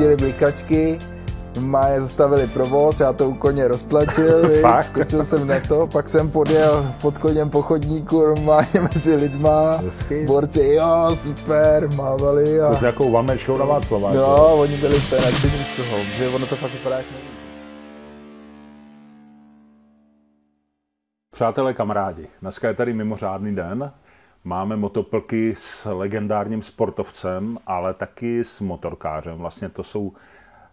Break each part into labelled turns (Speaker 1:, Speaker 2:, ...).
Speaker 1: pustili blikačky, má je zastavili provoz, já to u koně roztlačil, víc, skočil jsem na to, pak jsem podjel pod koněm po chodníku, normálně mezi lidma, Hezky. borci, jo, super, mávali.
Speaker 2: A... To je jako one man show na Václava.
Speaker 1: Jo, jako. oni byli úplně nadšení z toho, že ono to fakt vypadá jak
Speaker 2: Přátelé, kamarádi, dneska je tady mimořádný den. Máme motoplky s legendárním sportovcem, ale taky s motorkářem. Vlastně to jsou,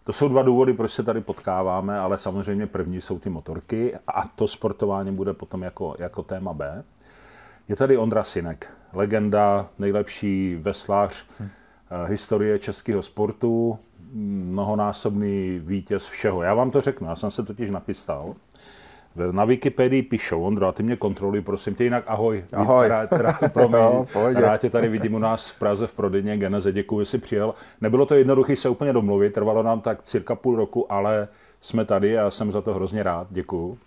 Speaker 2: to jsou dva důvody, proč se tady potkáváme, ale samozřejmě první jsou ty motorky a to sportování bude potom jako, jako téma B. Je tady Ondra Sinek, legenda, nejlepší veslář hm. historie českého sportu, mnohonásobný vítěz všeho. Já vám to řeknu, já jsem se totiž nachystal. Na Wikipedii píšou, Ondro, a ty mě kontroluj, prosím tě, jinak ahoj.
Speaker 1: Ahoj.
Speaker 2: Promiň, no, rád tě tady vidím u nás v Praze v prodejně Geneze, děkuji, že jsi přijel. Nebylo to jednoduché se úplně domluvit, trvalo nám tak cirka půl roku, ale jsme tady a jsem za to hrozně rád, děkuji.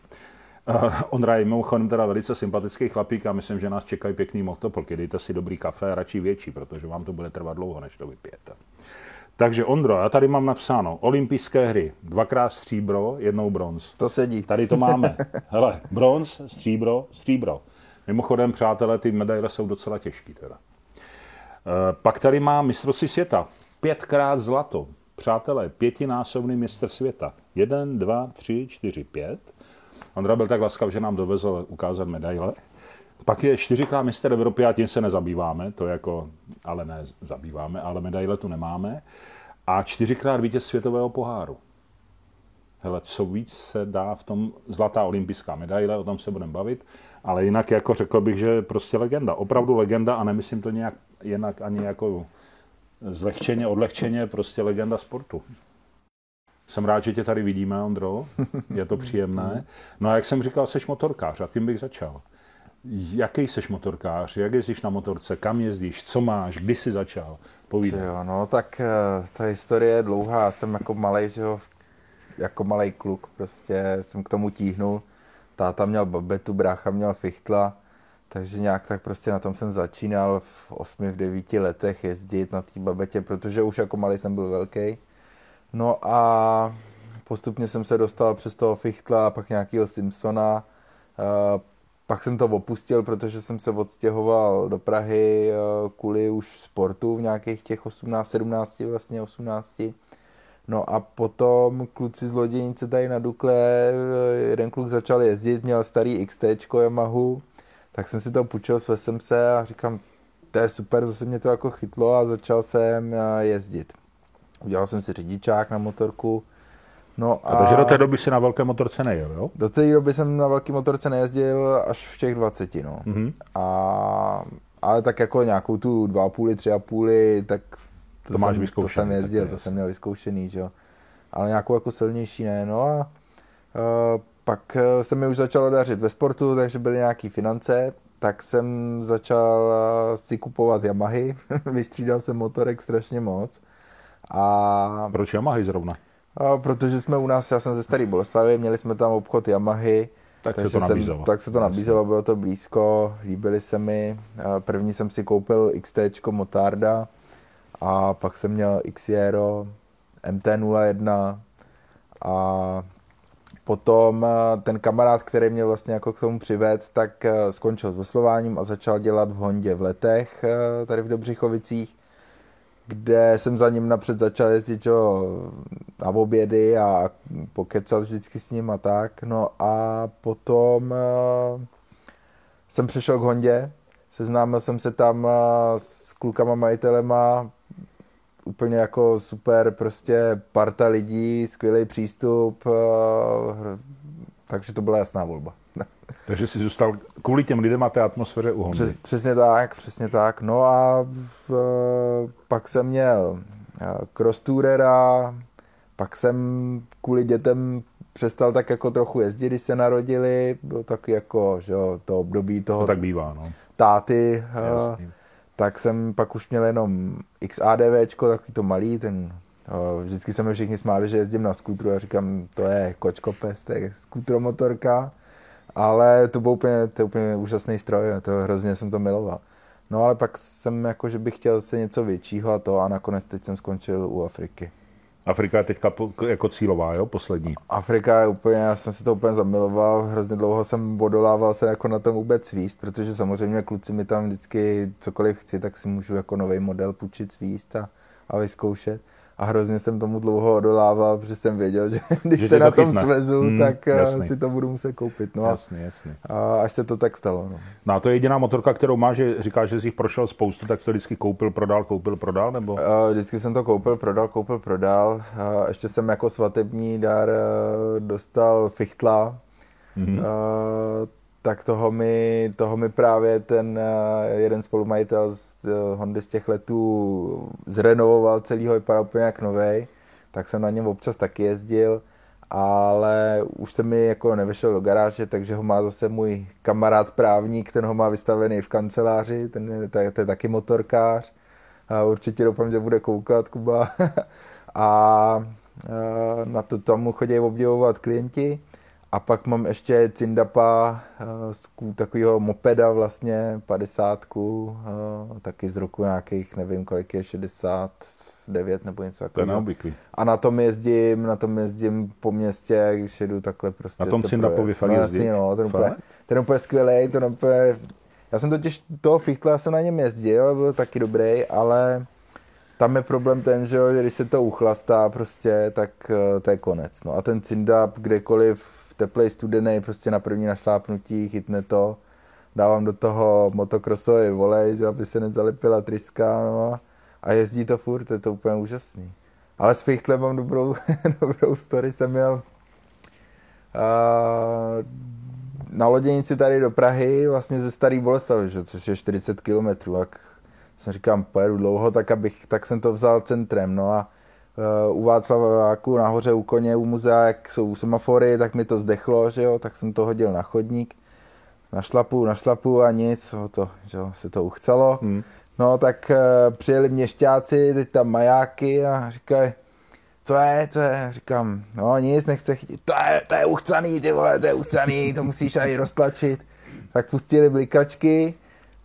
Speaker 2: Uh, Ondra je mimochodem teda velice sympatický chlapík a myslím, že nás čekají pěkný motoplky. Dejte si dobrý kafe, radši větší, protože vám to bude trvat dlouho, než to vypijete. Takže Ondro, já tady mám napsáno olympijské hry, dvakrát stříbro, jednou bronz.
Speaker 1: To sedí.
Speaker 2: Tady to máme. Hele, bronz, stříbro, stříbro. Mimochodem, přátelé, ty medaile jsou docela těžký teda. E, pak tady má mistrovství světa. Pětkrát zlato. Přátelé, pětinásobný mistr světa. Jeden, dva, tři, čtyři, pět. Ondra byl tak laskav, že nám dovezl ukázat medaile. Pak je čtyřikrát mistr Evropy a tím se nezabýváme, to jako, ale ne zabýváme, ale medaile tu nemáme. A čtyřikrát vítěz světového poháru. Hele, co víc se dá v tom zlatá olympijská medaile, o tom se budeme bavit, ale jinak jako řekl bych, že prostě legenda, opravdu legenda a nemyslím to nějak jinak ani jako zlehčeně, odlehčeně, prostě legenda sportu. Jsem rád, že tě tady vidíme, Ondro, je to příjemné. No a jak jsem říkal, jsi motorkář a tím bych začal. Jaký jsi motorkář, jak jezdíš na motorce, kam jezdíš, co máš, kdy jsi začal? Povídej.
Speaker 1: Jo, no tak eh, ta historie je dlouhá, jsem jako malý, že jo, jako malý kluk prostě jsem k tomu tíhnul. Táta měl babetu, brácha měl fichtla, takže nějak tak prostě na tom jsem začínal v 8, v 9 letech jezdit na té babetě, protože už jako malý jsem byl velký. No a postupně jsem se dostal přes toho fichtla, pak nějakého Simpsona, eh, pak jsem to opustil, protože jsem se odstěhoval do Prahy eh, kvůli už sportu v nějakých těch 18, 17, vlastně 18. No a potom kluci z Loděnice tady na Dukle, eh, jeden kluk začal jezdit, měl starý XT Yamahu, tak jsem si to půjčil, svesem se a říkám, to je super, zase mě to jako chytlo a začal jsem eh, jezdit. Udělal jsem si řidičák na motorku,
Speaker 2: No a, a takže do té doby si na velké motorce nejel, jo?
Speaker 1: Do té doby jsem na velké motorce nejezdil až v těch 20, no. Mm-hmm. A, ale tak jako nějakou tu 2,5, 3,5, tak
Speaker 2: to, to máš jsem,
Speaker 1: vyzkoušený. To jsem jezdil, to jsem měl vyzkoušený, že jo. Ale nějakou jako silnější ne, no a uh, pak e, se mi už začalo dařit ve sportu, takže byly nějaké finance, tak jsem začal e, si kupovat Yamahy, vystřídal jsem motorek strašně moc.
Speaker 2: A... Proč Yamahy zrovna?
Speaker 1: A protože jsme u nás, já jsem ze Starý Boleslavy, měli jsme tam obchod Yamahy,
Speaker 2: tak se to nabízelo. Jsem,
Speaker 1: tak se to nabízelo, bylo to blízko, líbily se mi. První jsem si koupil XT Motarda a pak jsem měl Xiero MT-01 a potom ten kamarád, který mě vlastně jako k tomu přived, tak skončil s veslováním a začal dělat v Hondě v letech tady v Dobřichovicích kde jsem za ním napřed začal jezdit čo, na obědy a pokecat vždycky s ním a tak. No a potom uh, jsem přešel k Hondě, seznámil jsem se tam uh, s klukama majitelema, úplně jako super, prostě parta lidí, skvělý přístup, uh, takže to byla jasná volba.
Speaker 2: Takže jsi zůstal kvůli těm lidem a té atmosféře u Hondy. Přes,
Speaker 1: přesně tak, přesně tak. No a v, pak jsem měl eh, cross tourera, pak jsem kvůli dětem přestal tak jako trochu jezdit, když se narodili, bylo tak jako, že jo, to období toho
Speaker 2: to tak bývá, no.
Speaker 1: táty, eh, Jasný. tak jsem pak už měl jenom XADVčko, takový to malý, ten eh, Vždycky se mi všichni smáli, že jezdím na skútru a říkám, to je kočkopes, to je skútromotorka. Ale to byl úplně, to úplně úžasný stroj, to hrozně jsem to miloval. No ale pak jsem jako, že bych chtěl se něco většího a to a nakonec teď jsem skončil u Afriky.
Speaker 2: Afrika je teďka jako cílová, jo, poslední.
Speaker 1: Afrika je úplně, já jsem si to úplně zamiloval, hrozně dlouho jsem odolával se jako na tom vůbec svíst, protože samozřejmě kluci mi tam vždycky cokoliv chci, tak si můžu jako nový model půjčit svíst a, a vyzkoušet a hrozně jsem tomu dlouho odolával, protože jsem věděl, že když že se na tom chytne. svezu, hmm, tak eh, jasný. si to budu muset koupit. No
Speaker 2: jasný, jasný.
Speaker 1: A až se to tak stalo. No.
Speaker 2: no a to je jediná motorka, kterou máš, že říkáš, že jsi jich prošel spoustu, tak to vždycky koupil, prodal, koupil, prodal, nebo?
Speaker 1: Uh, vždycky jsem to koupil, prodal, koupil, prodal. Uh, ještě jsem jako svatební dar dostal fichtla, Mm-hmm. Tak toho mi, toho mi právě ten uh, jeden spolumajitel z uh, Hondy z těch letů zrenovoval celýho, vypadal úplně jak novej, tak jsem na něm občas taky jezdil, ale už se mi jako nevešel do garáže, takže ho má zase můj kamarád právník, ten ho má vystavený v kanceláři, ten je, to, je, taky motorkář, a určitě doufám, že bude koukat Kuba. A uh, na to tam chodí obdivovat klienti. A pak mám ještě Cindapa, uh, takového mopeda vlastně, 50, uh, eh, taky z roku nějakých, nevím kolik je, 69 nebo něco
Speaker 2: takového.
Speaker 1: To je A na tom jezdím, na tom jezdím po městě, když jedu takhle prostě
Speaker 2: Na tom Cindapovi fakt
Speaker 1: no, no, ten úplně, ten úplně skvělý, ten úplně, já jsem totiž toho Fichtla, jsem na něm jezdil, byl taky dobrý, ale tam je problém ten, že když se to uchlastá prostě, tak uh, to je konec. No a ten Cindap kdekoliv teplej, studený, prostě na první našlápnutí chytne to. Dávám do toho motokrosový volej, že aby se nezalepila tryska, no, a jezdí to furt, je to úplně úžasný. Ale s Fichtlem mám dobrou, dobrou story, jsem měl uh, na loděnici tady do Prahy, vlastně ze Starý Boleslavy, že, což je 40 km, tak jsem říkám, pojedu dlouho, tak, abych, tak jsem to vzal centrem, no a u Václaváku nahoře u koně, u muzea, jak jsou semafory, tak mi to zdechlo, že jo, tak jsem to hodil na chodník, na šlapu, na šlapu a nic, to, že jo, se to uchcelo. Hmm. No tak uh, přijeli měšťáci, teď tam majáky a říkají, co je, co je, říkám, no nic, nechce chytit, to je, to je uchcaný, ty vole, to je uchcaný, to musíš tady roztlačit. Tak pustili blikačky,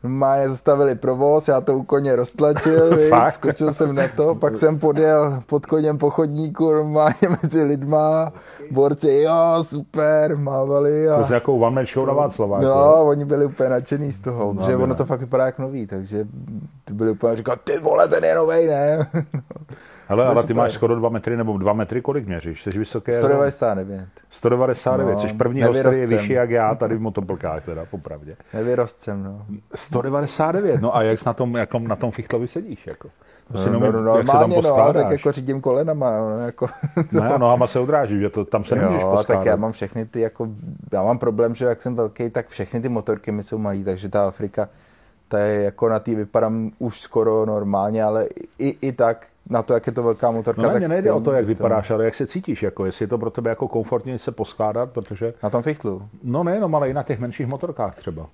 Speaker 1: Máje zastavili provoz, já to u koně roztlačil, víc, skočil jsem na to, pak jsem podjel pod koněm po chodníku, normálně mezi lidma, borci, jo, super, mávali.
Speaker 2: A... To je jako one man show na Václava.
Speaker 1: No, jako. oni byli úplně nadšený z toho, no, že ono to fakt vypadá jak nový, takže byli úplně říkat, ty vole, ten je novej, ne?
Speaker 2: Ale, ale ty máš skoro 2 metry nebo 2 metry, kolik měříš? Jsi vysoký?
Speaker 1: 199.
Speaker 2: 199, no, což první hostory je vyšší jak já tady v motoplkách, teda popravdě.
Speaker 1: Nevyrostcem, no.
Speaker 2: 199, no a jak na tom, jak na tom fichtlovi sedíš, jako?
Speaker 1: To si no, no, no, normálně, no, tak jako řídím kolenama. No, jako,
Speaker 2: no. no, nohama se odráží, že to tam se nemůžeš jo,
Speaker 1: tak já mám všechny ty, jako, já mám problém, že jak jsem velký, tak všechny ty motorky mi jsou malý, takže ta Afrika, ta je jako na tý vypadám už skoro normálně, ale i, i tak na to, jak je to velká motorka.
Speaker 2: No ne, tak nejde o to, jak vypadáš, ale jak se cítíš, jako jestli je to pro tebe jako komfortně se poskládat, protože...
Speaker 1: Na tom fichtlu?
Speaker 2: No nejenom, ale i na těch menších motorkách třeba.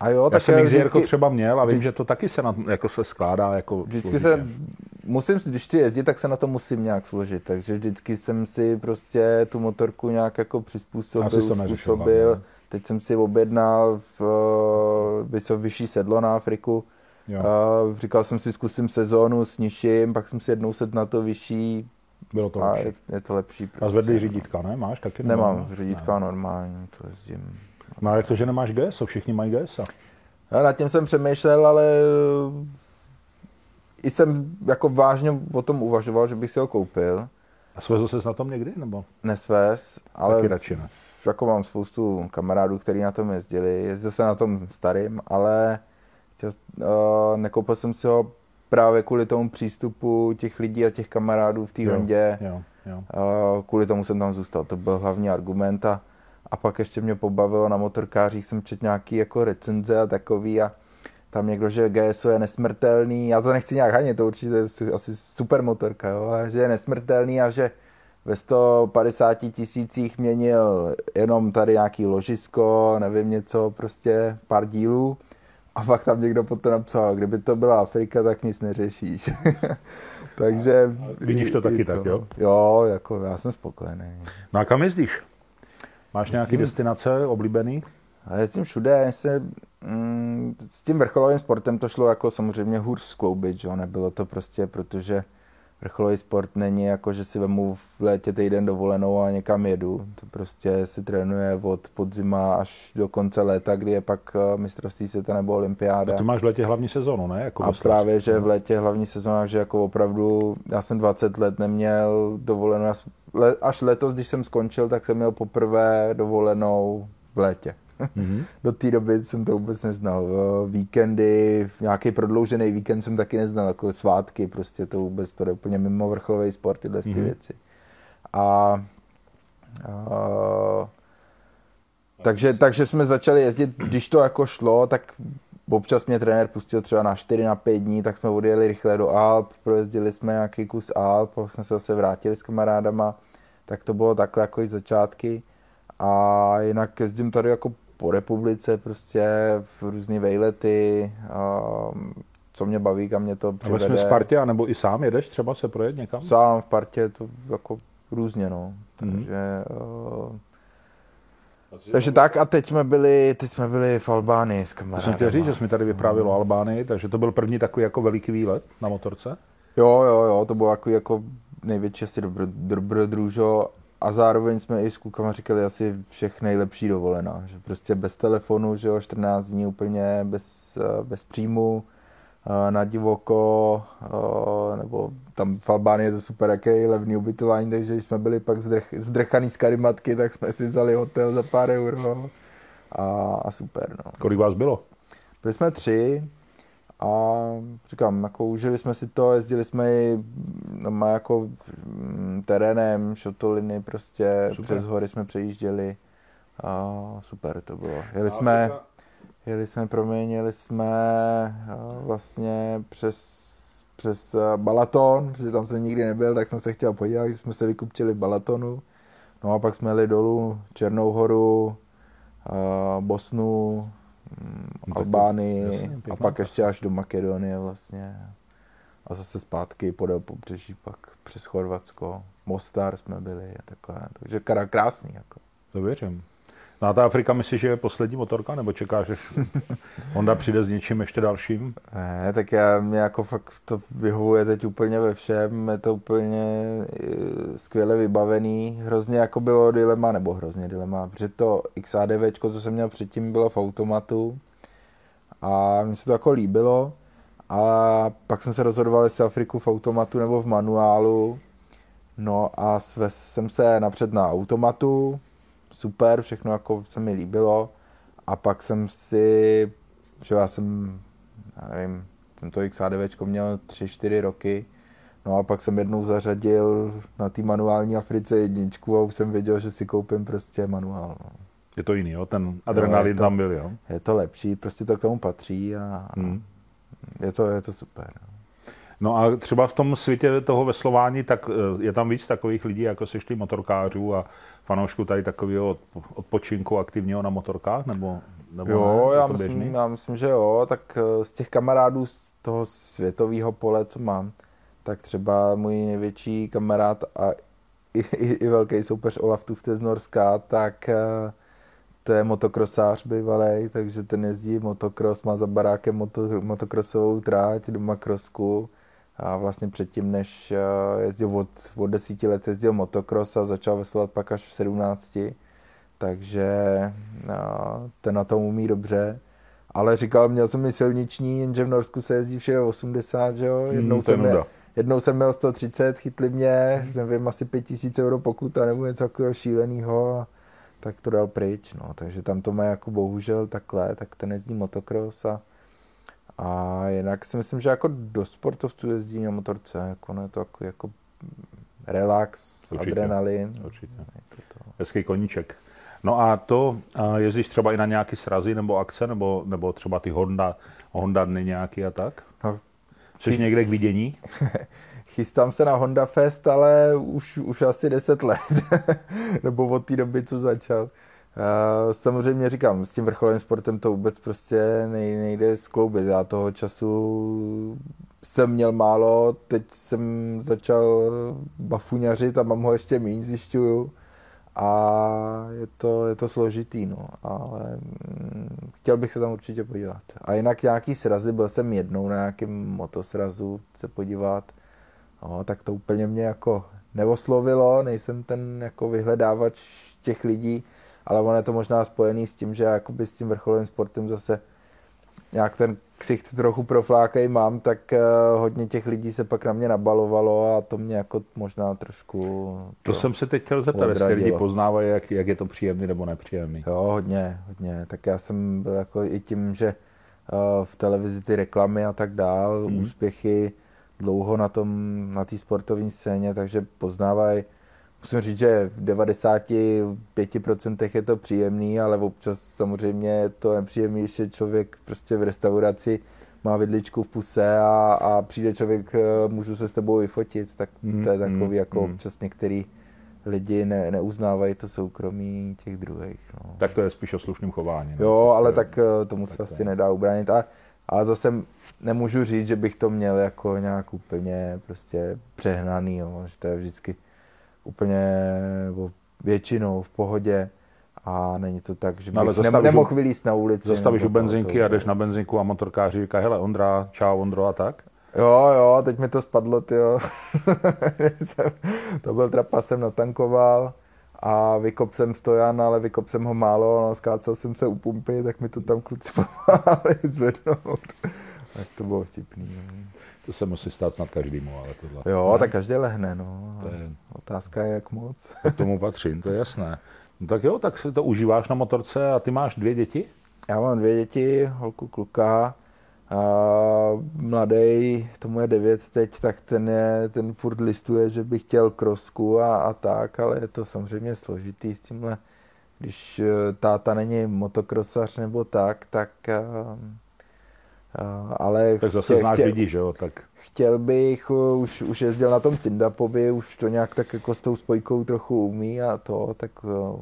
Speaker 1: A jo,
Speaker 2: Já
Speaker 1: tak
Speaker 2: jsem vždycky, jako třeba měl a vím, že to taky se na, jako se skládá jako
Speaker 1: Vždycky složitě. se, musím, když chci jezdit, tak se na to musím nějak složit, takže vždycky jsem si prostě tu motorku nějak jako přizpůsobil, způsobil. Teď jsem si objednal v, v vyšší sedlo na Afriku, Jo. A říkal jsem si, zkusím sezónu s nižším, pak jsem si jednou set na to vyšší.
Speaker 2: Bylo to
Speaker 1: a
Speaker 2: lepší.
Speaker 1: Je, je to lepší.
Speaker 2: Prostě. A zvedli řídítka, ne? Máš taky?
Speaker 1: Nemám ne? řídítka ne. normální, to jezdím.
Speaker 2: No a jak to, že nemáš GSO? Všichni mají GSA.
Speaker 1: Já nad tím jsem přemýšlel, ale i jsem jako vážně o tom uvažoval, že bych si ho koupil.
Speaker 2: A svezl ses na tom někdy, nebo?
Speaker 1: Nesvez, ale
Speaker 2: Taky radši ne.
Speaker 1: Jako mám spoustu kamarádů, kteří na tom jezdili. Jezdil jsem na tom starým, ale Čas, uh, nekoupil jsem si ho právě kvůli tomu přístupu těch lidí a těch kamarádů v té Hondě. Jo, jo. Uh, kvůli tomu jsem tam zůstal, to byl hlavní argument a, a pak ještě mě pobavilo na motorkářích, jsem četl nějaký jako recenze a takový a tam někdo, že GSO je nesmrtelný, já to nechci nějak hanit, to určitě je asi super motorka, jo, a že je nesmrtelný a že ve 150 tisících měnil jenom tady nějaký ložisko, nevím něco, prostě pár dílů a pak tam někdo potom napsal, kdyby to byla Afrika, tak nic neřešíš. Takže...
Speaker 2: Vidíš to taky to, tak, jo?
Speaker 1: Jo, jako já jsem spokojený.
Speaker 2: No a kam jezdíš? Máš nějaké destinace oblíbený?
Speaker 1: Já jezdím všude, se, mm, s tím vrcholovým sportem to šlo jako samozřejmě hůř skloubit, že jo? nebylo to prostě, protože vrcholový sport není jako, že si vemu v létě týden dovolenou a někam jedu. To prostě si trénuje od podzima až do konce léta, kdy je pak eh, mistrovství světa nebo olympiáda.
Speaker 2: A ty máš v létě hlavní sezónu, ne? Jako
Speaker 1: a
Speaker 2: veslář.
Speaker 1: právě, že v létě hlavní sezóna, že jako opravdu, já jsem 20 let neměl dovolenou, až letos, když jsem skončil, tak jsem měl poprvé dovolenou v létě.
Speaker 2: Mhm.
Speaker 1: Do té doby jsem to vůbec neznal. Víkendy, nějaký prodloužený víkend jsem taky neznal, jako svátky, prostě to vůbec, to je úplně mimo vrcholový sport, tyhle ty
Speaker 2: Mhm.
Speaker 1: věci. A, a takže, takže jsme začali jezdit, když to jako šlo, tak občas mě trenér pustil třeba na 4 na 5 dní, tak jsme odjeli rychle do Alp, projezdili jsme nějaký kus Alp, pak jsme se zase vrátili s kamarádama, tak to bylo takhle jako i začátky. A jinak jezdím tady jako po republice, prostě v různý vejlety, a co mě baví, kam mě to přivede.
Speaker 2: ve Spartě, nebo i sám jedeš třeba se projet někam?
Speaker 1: Sám v partě to jako různě, no.
Speaker 2: Mhm.
Speaker 1: Takže, uh, takže tak a teď jsme byli, teď jsme byli v Albánii s
Speaker 2: To jsem
Speaker 1: kamarádem.
Speaker 2: chtěl říct, že jsi mi tady vyprávěl o Albánii, takže to byl první takový jako veliký výlet na motorce.
Speaker 1: Jo, jo, jo, to bylo jako, jako největší asi dobro, dobrodružo a zároveň jsme i s klukama říkali asi všech nejlepší dovolená, že prostě bez telefonu, že jo, 14 dní úplně bez, eh, bez příjmu, eh, na divoko, eh, nebo tam v Albánii je to super, jaké je levný ubytování, takže když jsme byli pak zdrch, zdrchaný z karimatky, tak jsme si vzali hotel za pár euro a, a super, no.
Speaker 2: Kolik vás bylo?
Speaker 1: Byli jsme tři a říkám, jako užili jsme si to, jezdili jsme i no, jako mm, terénem, šotoliny prostě,
Speaker 2: Super.
Speaker 1: přes hory jsme přejížděli a super to bylo. Jeli jsme, jeli jsme, promiň, jeli jsme vlastně přes, přes Balaton, protože tam jsem nikdy nebyl, tak jsem se chtěl podívat, když jsme se vykupčili v Balatonu. No a pak jsme jeli dolů Černou horu, Bosnu, mm,
Speaker 2: No to-
Speaker 1: Albánii
Speaker 2: jasně,
Speaker 1: a pak ještě až do Makedonie vlastně. A zase zpátky podél pobřeží, pak přes Chorvatsko, Mostar jsme byli a takhle. Takže krásný. Jako.
Speaker 2: To věřím. No a ta Afrika myslíš, že je poslední motorka, nebo čekáš, že Honda přijde s něčím ještě dalším?
Speaker 1: Ne, tak já mě jako fakt to vyhovuje teď úplně ve všem, je to úplně eh, skvěle vybavený, hrozně jako bylo dilema, nebo hrozně dilema, protože to XADV, co jsem měl předtím, bylo v automatu. A mně se to jako líbilo. A pak jsem se rozhodoval, jestli Afriku v automatu nebo v manuálu, no a jsem se napřed na automatu, super, všechno jako se mi líbilo a pak jsem si, že já jsem já nevím, jsem to XADV měl 3-4 roky, no a pak jsem jednou zařadil na té manuální Africe jedničku a už jsem věděl, že si koupím prostě manuál. No.
Speaker 2: Je to jiný, jo? Ten adrenalin tam byl, jo?
Speaker 1: Je to lepší, prostě to k tomu patří a
Speaker 2: Hmm.
Speaker 1: je, to, je to super. No.
Speaker 2: No a třeba v tom světě toho veslování, tak eh, je tam víc takových lidí, jako seš ty motorkářů a fanoušků tady takového odpo- odpočinku aktivního na motorkách, nebo, nebo
Speaker 1: Jo,
Speaker 2: ne?
Speaker 1: Já
Speaker 2: běžný?
Speaker 1: myslím, já myslím, že jo, tak eh, z těch kamarádů z toho světového pole, co mám, tak třeba můj největší kamarád a i, i, i velký soupeř Olaf Tufte z Norska, tak eh, to je motokrosář bývalý, takže ten jezdí motokros, má za barákem moto, motokrosovou tráť do Makrosku a vlastně předtím, než eh, jezdil od, od desíti let, jezdil motokros a začal veslovat pak až v 17 takže no, ten na tom umí dobře. Ale říkal, měl jsem i silniční, jenže v Norsku se jezdí všude 80, že jo? Jednou,
Speaker 2: Hmm, to je
Speaker 1: jsem, jednou jsem měl 130, chytli mě, nevím, asi 5000 euro pokuta nebo něco takového šíleného a tak to dal pryč, no. Takže tam to má jako bohužel takhle, tak ten jezdí motocross a, a jinak si myslím, že jako do sportovců jezdí na motorce, jako je to jako, jako relax,
Speaker 2: Určitě.
Speaker 1: adrenalin.
Speaker 2: Určitě.
Speaker 1: To.
Speaker 2: Hezký koníček. No a to a jezdíš třeba i na nějaký srazy nebo akce, nebo, nebo třeba ty Honda, Honda dny nějaký a tak?
Speaker 1: No,
Speaker 2: Jsi
Speaker 1: chys-
Speaker 2: někde k vidění?
Speaker 1: Chystám se na Honda Fest, ale už, už asi 10 let, nebo od té doby, co začal. Uh, samozřejmě říkám, s tím vrcholovým sportem to vůbec prostě nej, nejde skloubit. Já toho času jsem měl málo, teď jsem začal bafuňařit a mám ho ještě méně, zjišťuju. A je to, je to složitý, no, ale mm, chtěl bych se tam určitě podívat. A jinak nějaký srazy, byl jsem jednou na nějakém motosrazu se podívat, No, tak to úplně mě jako neoslovilo, nejsem ten jako vyhledávač těch lidí, ale ono je to možná spojený s tím, že jakoby s tím vrcholovým sportem zase nějak ten ksicht trochu proflákej mám, tak uh, hodně těch lidí se pak na mě nabalovalo a to mě jako možná trošku...
Speaker 2: To, to jsem se teď chtěl zeptat, jestli lidi poznávají, jak, jak je to příjemný nebo nepříjemný.
Speaker 1: Jo, hodně, hodně. Tak já jsem byl jako i tím, že uh, v televizi ty reklamy a tak dál, hmm. úspěchy dlouho na tom, na té sportovní scéně, takže poznávají musím říct, že v 95% je to příjemný, ale občas samozřejmě je to nepříjemný, že člověk prostě v restauraci má vidličku v puse a, a přijde člověk, eh, můžu se s tebou vyfotit, tak mm, to je takový mm, jako mm. občas některý lidi ne, neuznávají to soukromí těch druhých. No.
Speaker 2: Tak to je spíš o slušném chování.
Speaker 1: No? Jo, ale tak eh, tomu tak se asi je. nedá ubránit. A, ale zase nemůžu říct, že bych to měl jako nějak úplně prostě přehnaný, jo, že to je vždycky úplně většinou v pohodě a není to tak, že no, bych no, nemohl vylíst na ulici.
Speaker 2: Zastavíš u benzinky to, a jdeš na benzinku a motorkáři říká, hele Ondra, čau Ondro a tak?
Speaker 1: Jo, jo, teď mi to spadlo, jo. to byl trapas, jsem natankoval a vykop jsem stojan, ale vykop jsem ho málo, no, skácel jsem se u pumpy, tak mi to tam kluci pomáhali zvednout. tak to bylo vtipný. No.
Speaker 2: To se musí stát snad každému, ale tohle.
Speaker 1: Jo, ne? tak každý lehne, no. To je... Otázka je, jak moc.
Speaker 2: K tomu patřím, to je jasné. No tak jo, tak si to užíváš na motorce a ty máš dvě děti?
Speaker 1: Já mám dvě děti, holku, kluka. A mladý, tomu je devět teď, tak ten, je, ten furt listuje, že by chtěl krosku a, a tak, ale je to samozřejmě složitý s tímhle. Když eh, táta není motokrosař nebo tak, tak uh, ale
Speaker 2: tak zase chtěl, znáš chtěl, lidi, že jo? Tak.
Speaker 1: Chtěl bych, už, už jezdil na tom Cindapovi, už to nějak tak jako s tou spojkou trochu umí a to, tak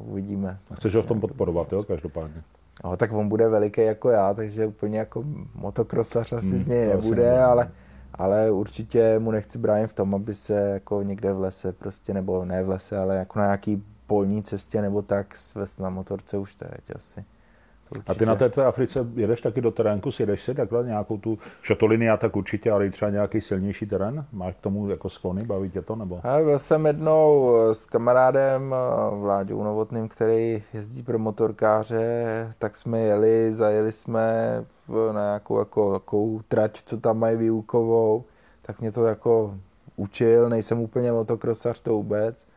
Speaker 1: uvidíme.
Speaker 2: A chceš ho v tom podporovat, jo, každopádně?
Speaker 1: No, tak on bude veliký jako já, takže úplně jako motokrosař asi hmm, z něj nebude, ale, ale určitě mu nechci bránit v tom, aby se jako někde v lese prostě, nebo ne v lese, ale jako na nějaký polní cestě nebo tak svést na motorce už teď asi.
Speaker 2: Určitě. A ty na té tvé Africe jedeš taky do terénku, sjedeš si takhle nějakou tu šatoliny a tak určitě, ale i třeba nějaký silnější terén? Máš k tomu jako sklony, baví tě to? Nebo?
Speaker 1: Já byl jsem jednou s kamarádem eh, Vláďou Novotným, který jezdí pro motorkáře, tak jsme jeli, zajeli jsme na nějakou jako, jako trať, co tam mají výukovou, tak mě to jako učil, nejsem úplně motokrosař to vůbec,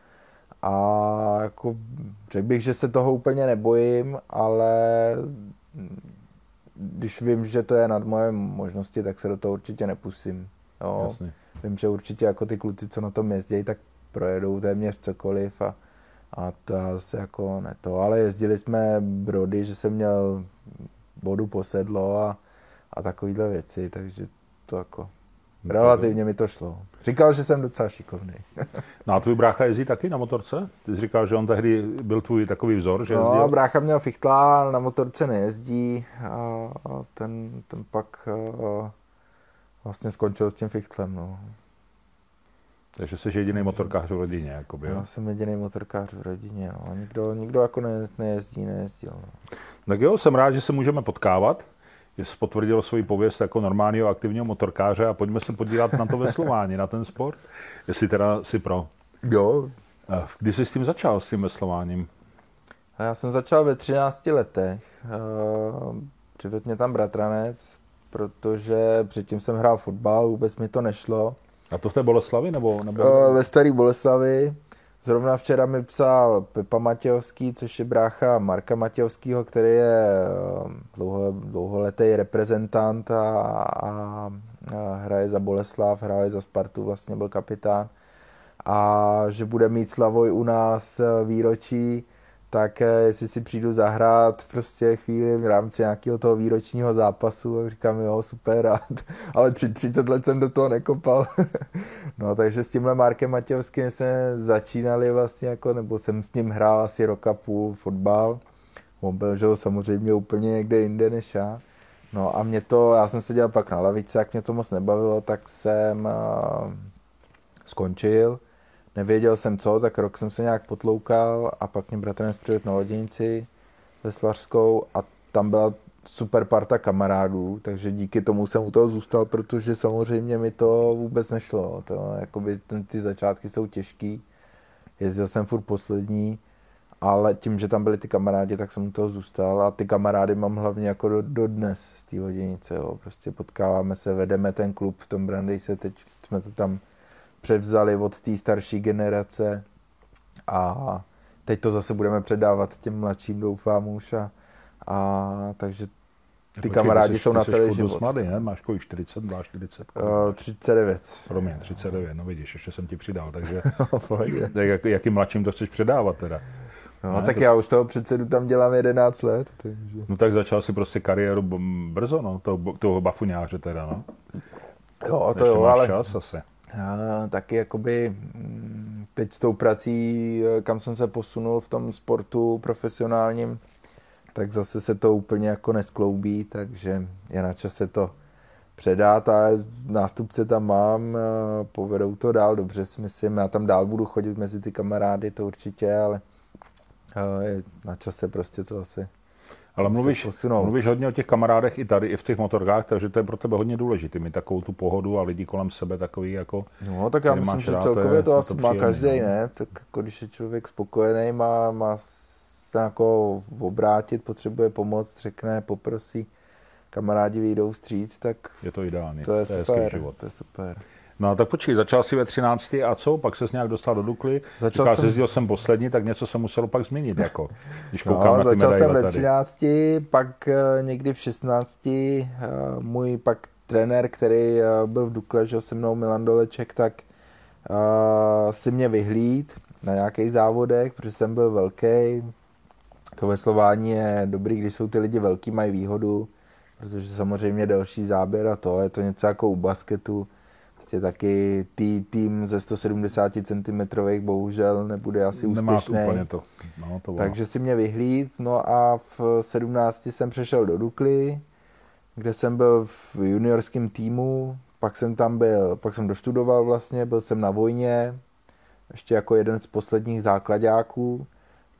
Speaker 1: a jako řekl bych, že se toho úplně nebojím, ale když vím, že to je nad moje možnosti, tak se do toho určitě nepustím. Jo. Jasně. Vím, že určitě jako ty kluci, co na tom jezdí, tak projedou téměř cokoliv a, a to asi jako ne to. Ale jezdili jsme brody, že jsem měl vodu posedlo a, a takovýhle věci, takže to jako Relativně mi to šlo. Říkal, že jsem docela šikovný.
Speaker 2: no a tvůj brácha jezdí taky na motorce? Ty jsi říkal, že on tehdy byl tvůj takový vzor, že jezdil?
Speaker 1: No, brácha měl fichtla, na motorce nejezdí a ten, ten pak vlastně skončil s tím fichtlem. No.
Speaker 2: Takže jsi jediný motorkář v rodině, jakoby, jo?
Speaker 1: Já jsem jediný motorkář v rodině, no. Nikdo, nikdo jako ne, nejezdí, nejezdil. No.
Speaker 2: Tak jo, jsem rád, že se můžeme potkávat že jsi potvrdil svoji pověst jako normálního aktivního motorkáře a pojďme se podívat na to veslování, na ten sport, jestli teda si pro.
Speaker 1: Jo.
Speaker 2: Kdy jsi s tím začal, s tím veslováním?
Speaker 1: Já jsem začal ve 13 letech. Přivedl mě tam bratranec, protože předtím jsem hrál fotbal, vůbec mi to nešlo.
Speaker 2: A to v té Boleslavi? Nebo, nebo...
Speaker 1: Ve staré Boleslavi. Zrovna včera mi psal Pepa Matějovský, což je brácha Marka Matějovského, který je eh, dlouho, dlouholetý reprezentant a, a, a hraje za Boleslav, hraje za Spartu, vlastně byl kapitán. A že bude mít Slavoj u nás eh, výročí, tak eh, jestli si přijdu zahrát prostě chvíli v rámci nějakého toho výročního zápasu, a říkám, jo, super, a, ale 30 let jsem do toho nekopal. no, takže s tímhle Markem Matějovským jsme začínali vlastně, jako, nebo jsem s ním hrál asi roka půl fotbal. On byl, že samozřejmě úplně někde jinde než já. No a mě to, já jsem seděl pak na lavici, jak mě to moc nebavilo, tak jsem uh, skončil nevěděl jsem co, tak rok jsem se nějak potloukal a pak mě bratranec přivedl na loděnici ve Slařskou a tam byla super parta kamarádů, takže díky tomu jsem u toho zůstal, protože samozřejmě mi to vůbec nešlo. To, jakoby, ten, ty začátky jsou těžký, jezdil jsem furt poslední, ale tím, že tam byli ty kamarádi, tak jsem u toho zůstal a ty kamarády mám hlavně jako do, do dnes z té loděnice. Prostě potkáváme se, vedeme ten klub v tom se teď jsme to tam převzali od té starší generace a teď to zase budeme předávat těm mladším, doufám už. A, a takže ty Počkej, kamarádi jsi, jsou na celý život.
Speaker 2: Mladý, ne? Máš kolik 42, 40?
Speaker 1: Uh, 39.
Speaker 2: Promiň, 39, no vidíš, ještě jsem ti přidal, takže tak jak, jakým mladším to chceš předávat teda?
Speaker 1: No, ne, tak to... já už toho předsedu tam dělám 11 let. Takže...
Speaker 2: No tak začal si prostě kariéru brzo, no, toho, toho bafuňáře teda, no.
Speaker 1: Jo, to Ještě jo, ale...
Speaker 2: čas asi.
Speaker 1: Taky jakoby mm, teď s tou prací, kam jsem se posunul v tom sportu profesionálním, tak zase se to úplně jako neskloubí, takže je na čase to předat a nástupce tam mám, povedou to dál dobře si myslím, já tam dál budu chodit mezi ty kamarády, to určitě, ale je na čase prostě to asi
Speaker 2: ale mluvíš, mluvíš hodně o těch kamarádech i tady, i v těch motorkách, takže to je pro tebe hodně důležité, mít takovou tu pohodu a lidi kolem sebe takový jako...
Speaker 1: No tak já myslím, že celkově to, asi má každý, no. ne? Tak jako když je člověk spokojený, má, má se jako obrátit, potřebuje pomoc, řekne, poprosí, kamarádi vyjdou vstříc, tak...
Speaker 2: Je to ideální,
Speaker 1: to je, to je super, život. to je super.
Speaker 2: No tak počkej, začal si ve 13. a co? Pak se nějak dostal do Dukly. Začal Říkal, jsem... jezdil jsem poslední, tak něco se muselo pak změnit, jako, když no, koukám no, na ty
Speaker 1: začal
Speaker 2: jsem
Speaker 1: ve 13, pak uh, někdy v 16. Uh, eh, můj pak trenér, který uh, byl v Dukle, že se mnou Milan Doleček, tak uh, si mě vyhlíd na nějakých závodech, protože jsem byl velký. To veslování je dobrý, když jsou ty lidi velký, mají výhodu, protože samozřejmě delší záběr a to, je to něco jako u basketu Prostě taky tý, tým ze 170 cm bohužel nebude asi úspěšný.
Speaker 2: Nemá úplně to. No, to
Speaker 1: Takže si mě vyhlíd, no a v 17 jsem přešel do Dukly, kde jsem byl v juniorském týmu, pak jsem tam byl, pak jsem doštudoval vlastně, byl jsem na vojně, ještě jako jeden z posledních základáků.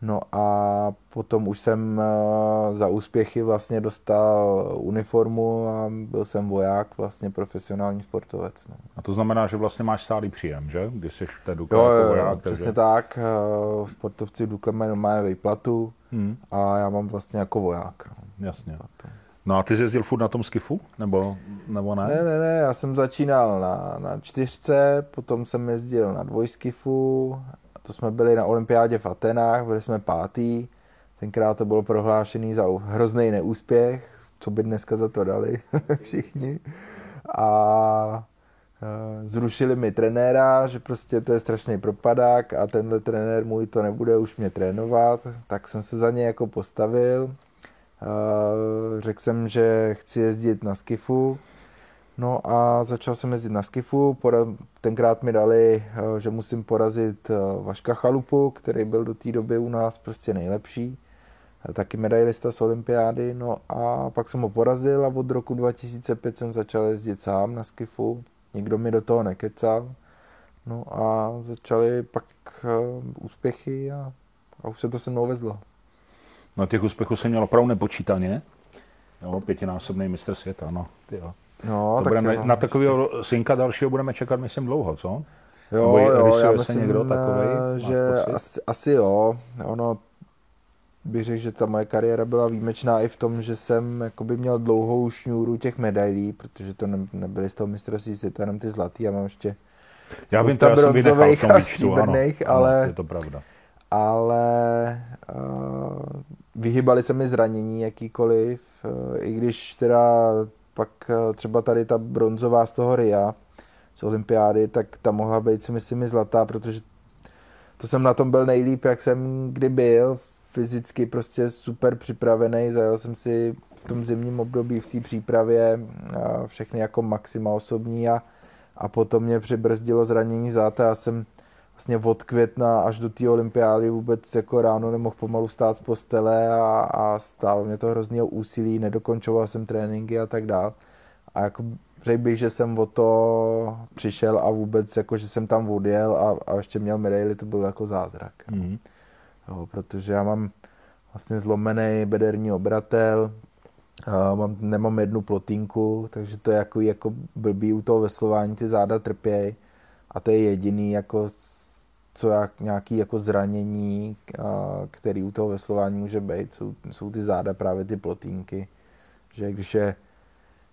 Speaker 1: No a potom už jsem eh, za úspěchy vlastně dostal uniformu a byl jsem voják, vlastně profesionální sportovec. No.
Speaker 2: A to znamená, že vlastně máš stálý příjem, že? Když jsi v té
Speaker 1: Dukle jo, jako voják. Jo, přesně takže... tak. Eh, sportovci v Dukle mají normálně výplatu hmm. a já mám vlastně jako voják.
Speaker 2: No. Jasně. No a ty jsi jezdil furt na tom skifu? Nebo, nebo ne?
Speaker 1: Ne, ne, ne, já jsem začínal na, na čtyřce, potom jsem jezdil na dvojskifu to jsme byli na olympiádě v Atenách, byli jsme pátý, tenkrát to bylo prohlášený za hrozný neúspěch, co by dneska za to dali všichni. A e, zrušili mi trenéra, že prostě to je strašný propadák a tenhle trenér můj to nebude už mě trénovat, tak jsem se za ně jako postavil. E, řekl jsem, že chci jezdit na skifu, No a začal jsem jezdit na skifu, tenkrát mi dali, eh, že musím porazit eh, Vaška Chalupu, který byl do té doby u nás prostě nejlepší, eh, taky medailista z olympiády, no a pak jsem ho porazil a od roku 2005 jsem začal jezdit sám na skifu, nikdo mi do toho nekecal, no a začaly pak úspěchy a, a už se to se mnou vezlo.
Speaker 2: No těch úspěchů jsem měl opravdu nepočítaně, jo, pětinásobný mistr světa, no, ty jo.
Speaker 1: No,
Speaker 2: to
Speaker 1: tak
Speaker 2: budeme, no, na takového synka dalšího budeme čekat, myslím, dlouho, co?
Speaker 1: Jo, jo, já myslím, někdo takovej, že asi, asi jo. Ono, bych řekl, že ta moje kariéra byla výjimečná i v tom, že jsem jakoby měl dlouhou šňůru těch medailí, protože to ne, nebyly z toho mistrovství světa jenom ty zlatý, já mám ještě
Speaker 2: já vím, to bronzových
Speaker 1: a stříbrných, ale,
Speaker 2: ano, je to pravda.
Speaker 1: ale uh, vyhybali se mi zranění jakýkoliv, uh, i když teda pak eh, třeba tady ta bronzová z toho RIA, z olympiády, tak ta mohla být si myslím i zlatá, protože to jsem na tom byl nejlíp, jak jsem kdy byl, fyzicky prostě super připravený, zajel jsem si v tom zimním období v té přípravě všechny jako maxima osobní a, a potom mě přibrzdilo zranění záta, já jsem vlastně od května až do té olympiády vůbec jako ráno nemohl pomalu stát z postele a, a stálo mě to hroznýho úsilí, nedokončoval jsem tréninky a tak dál. A jako řekl bych, že jsem o to přišel a vůbec jako, že jsem tam odjel a, a ještě měl medaily, to byl jako zázrak. Mm. Jo, protože já mám vlastně zlomený bederní obratel, Uh, mám, nemám jednu plotínku, takže to je jako, jako blbý u toho veslování, ty záda trpějí a to je jediný jako co jak, nějaký jako zranění, který u toho veslování může být, jsou, jsou ty záda právě ty plotínky, že když je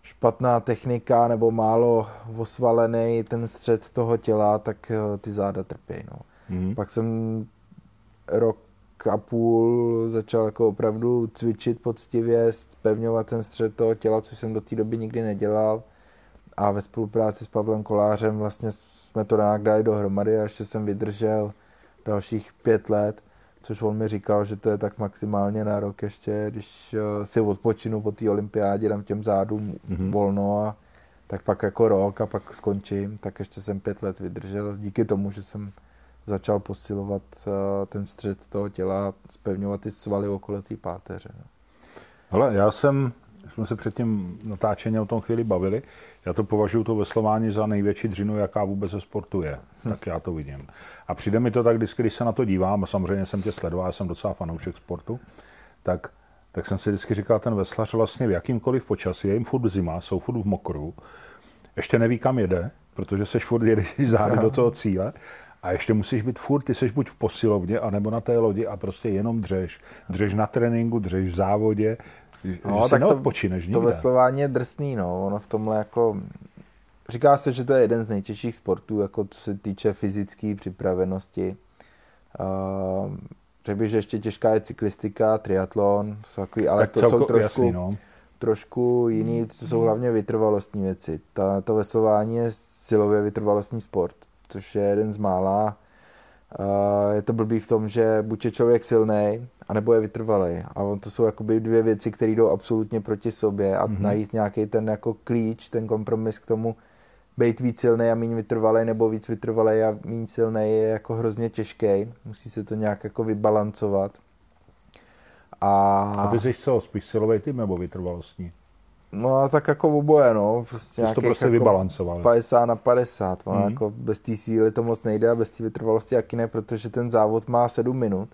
Speaker 1: špatná technika nebo málo osvalený ten střed toho těla, tak uh, ty záda trpí. No. Mm. Pak jsem rok a půl začal jako opravdu cvičit poctivě, spevňovat ten střed toho těla, což jsem do té doby nikdy nedělal. A ve spolupráci s Pavlem Kolářem vlastně jsme to nějak dali dohromady a ještě jsem vydržel dalších pět let, což on mi říkal, že to je tak maximálně na rok ještě, když eh, si odpočinu po té olympiádě, dám těm zádům mm-hmm. volno a tak pak jako rok a pak skončím, tak ještě jsem pět let vydržel díky tomu, že jsem začal posilovat uh, ten střed toho těla, spevňovat ty svaly okolo té páteře. No.
Speaker 2: Hele, já jsem, jsme se před tím natáčením o tom chvíli bavili, já to považuji to veslování za největší dřinu, jaká vůbec ve sportu je. Hm. Tak já to vidím. A přijde mi to tak vždycky, když se na to dívám, a samozřejmě jsem tě sledoval, já jsem docela fanoušek sportu, tak, tak jsem si vždycky říkal, ten veslař vlastně v jakýmkoliv počasí, je jim furt zima, jsou furt v mokru, ještě neví, kam jede, protože se furt jedeš zády do toho cíle a ještě musíš být furt, ty seš buď v posilovně, anebo na té lodi a prostě jenom dřeš. Dřeš na tréninku, dřeš v závodě, no, tak to,
Speaker 1: to veslování je drsný, no. Ono v tomhle jako... Říká se, že to je jeden z nejtěžších sportů, jako co se týče fyzické připravenosti. Uh, řekl bych, že ještě těžká je cyklistika, triatlon, jsou takový, ale tak to jsou trošku, jasný, no. trošku jiný, to jsou hlavně vytrvalostní věci. Ta, to veslování je silově vytrvalostní sport což je jeden z mála. Je to blbý v tom, že buď je člověk silný, anebo je vytrvalý. A on to jsou jakoby dvě věci, které jdou absolutně proti sobě a mm-hmm. najít nějaký ten jako klíč, ten kompromis k tomu, být víc silný a méně vytrvalý, nebo víc vytrvalý a méně silný je jako hrozně těžký. Musí se to nějak jako vybalancovat.
Speaker 2: A, a ty jsi co, spíš silový tým nebo vytrvalostní?
Speaker 1: No tak jako oboje, no.
Speaker 2: Prostě to prostě jako vybalancoval.
Speaker 1: 50 na 50. No, mm. jako bez té síly to moc nejde a bez té vytrvalosti jaký ne, protože ten závod má 7 minut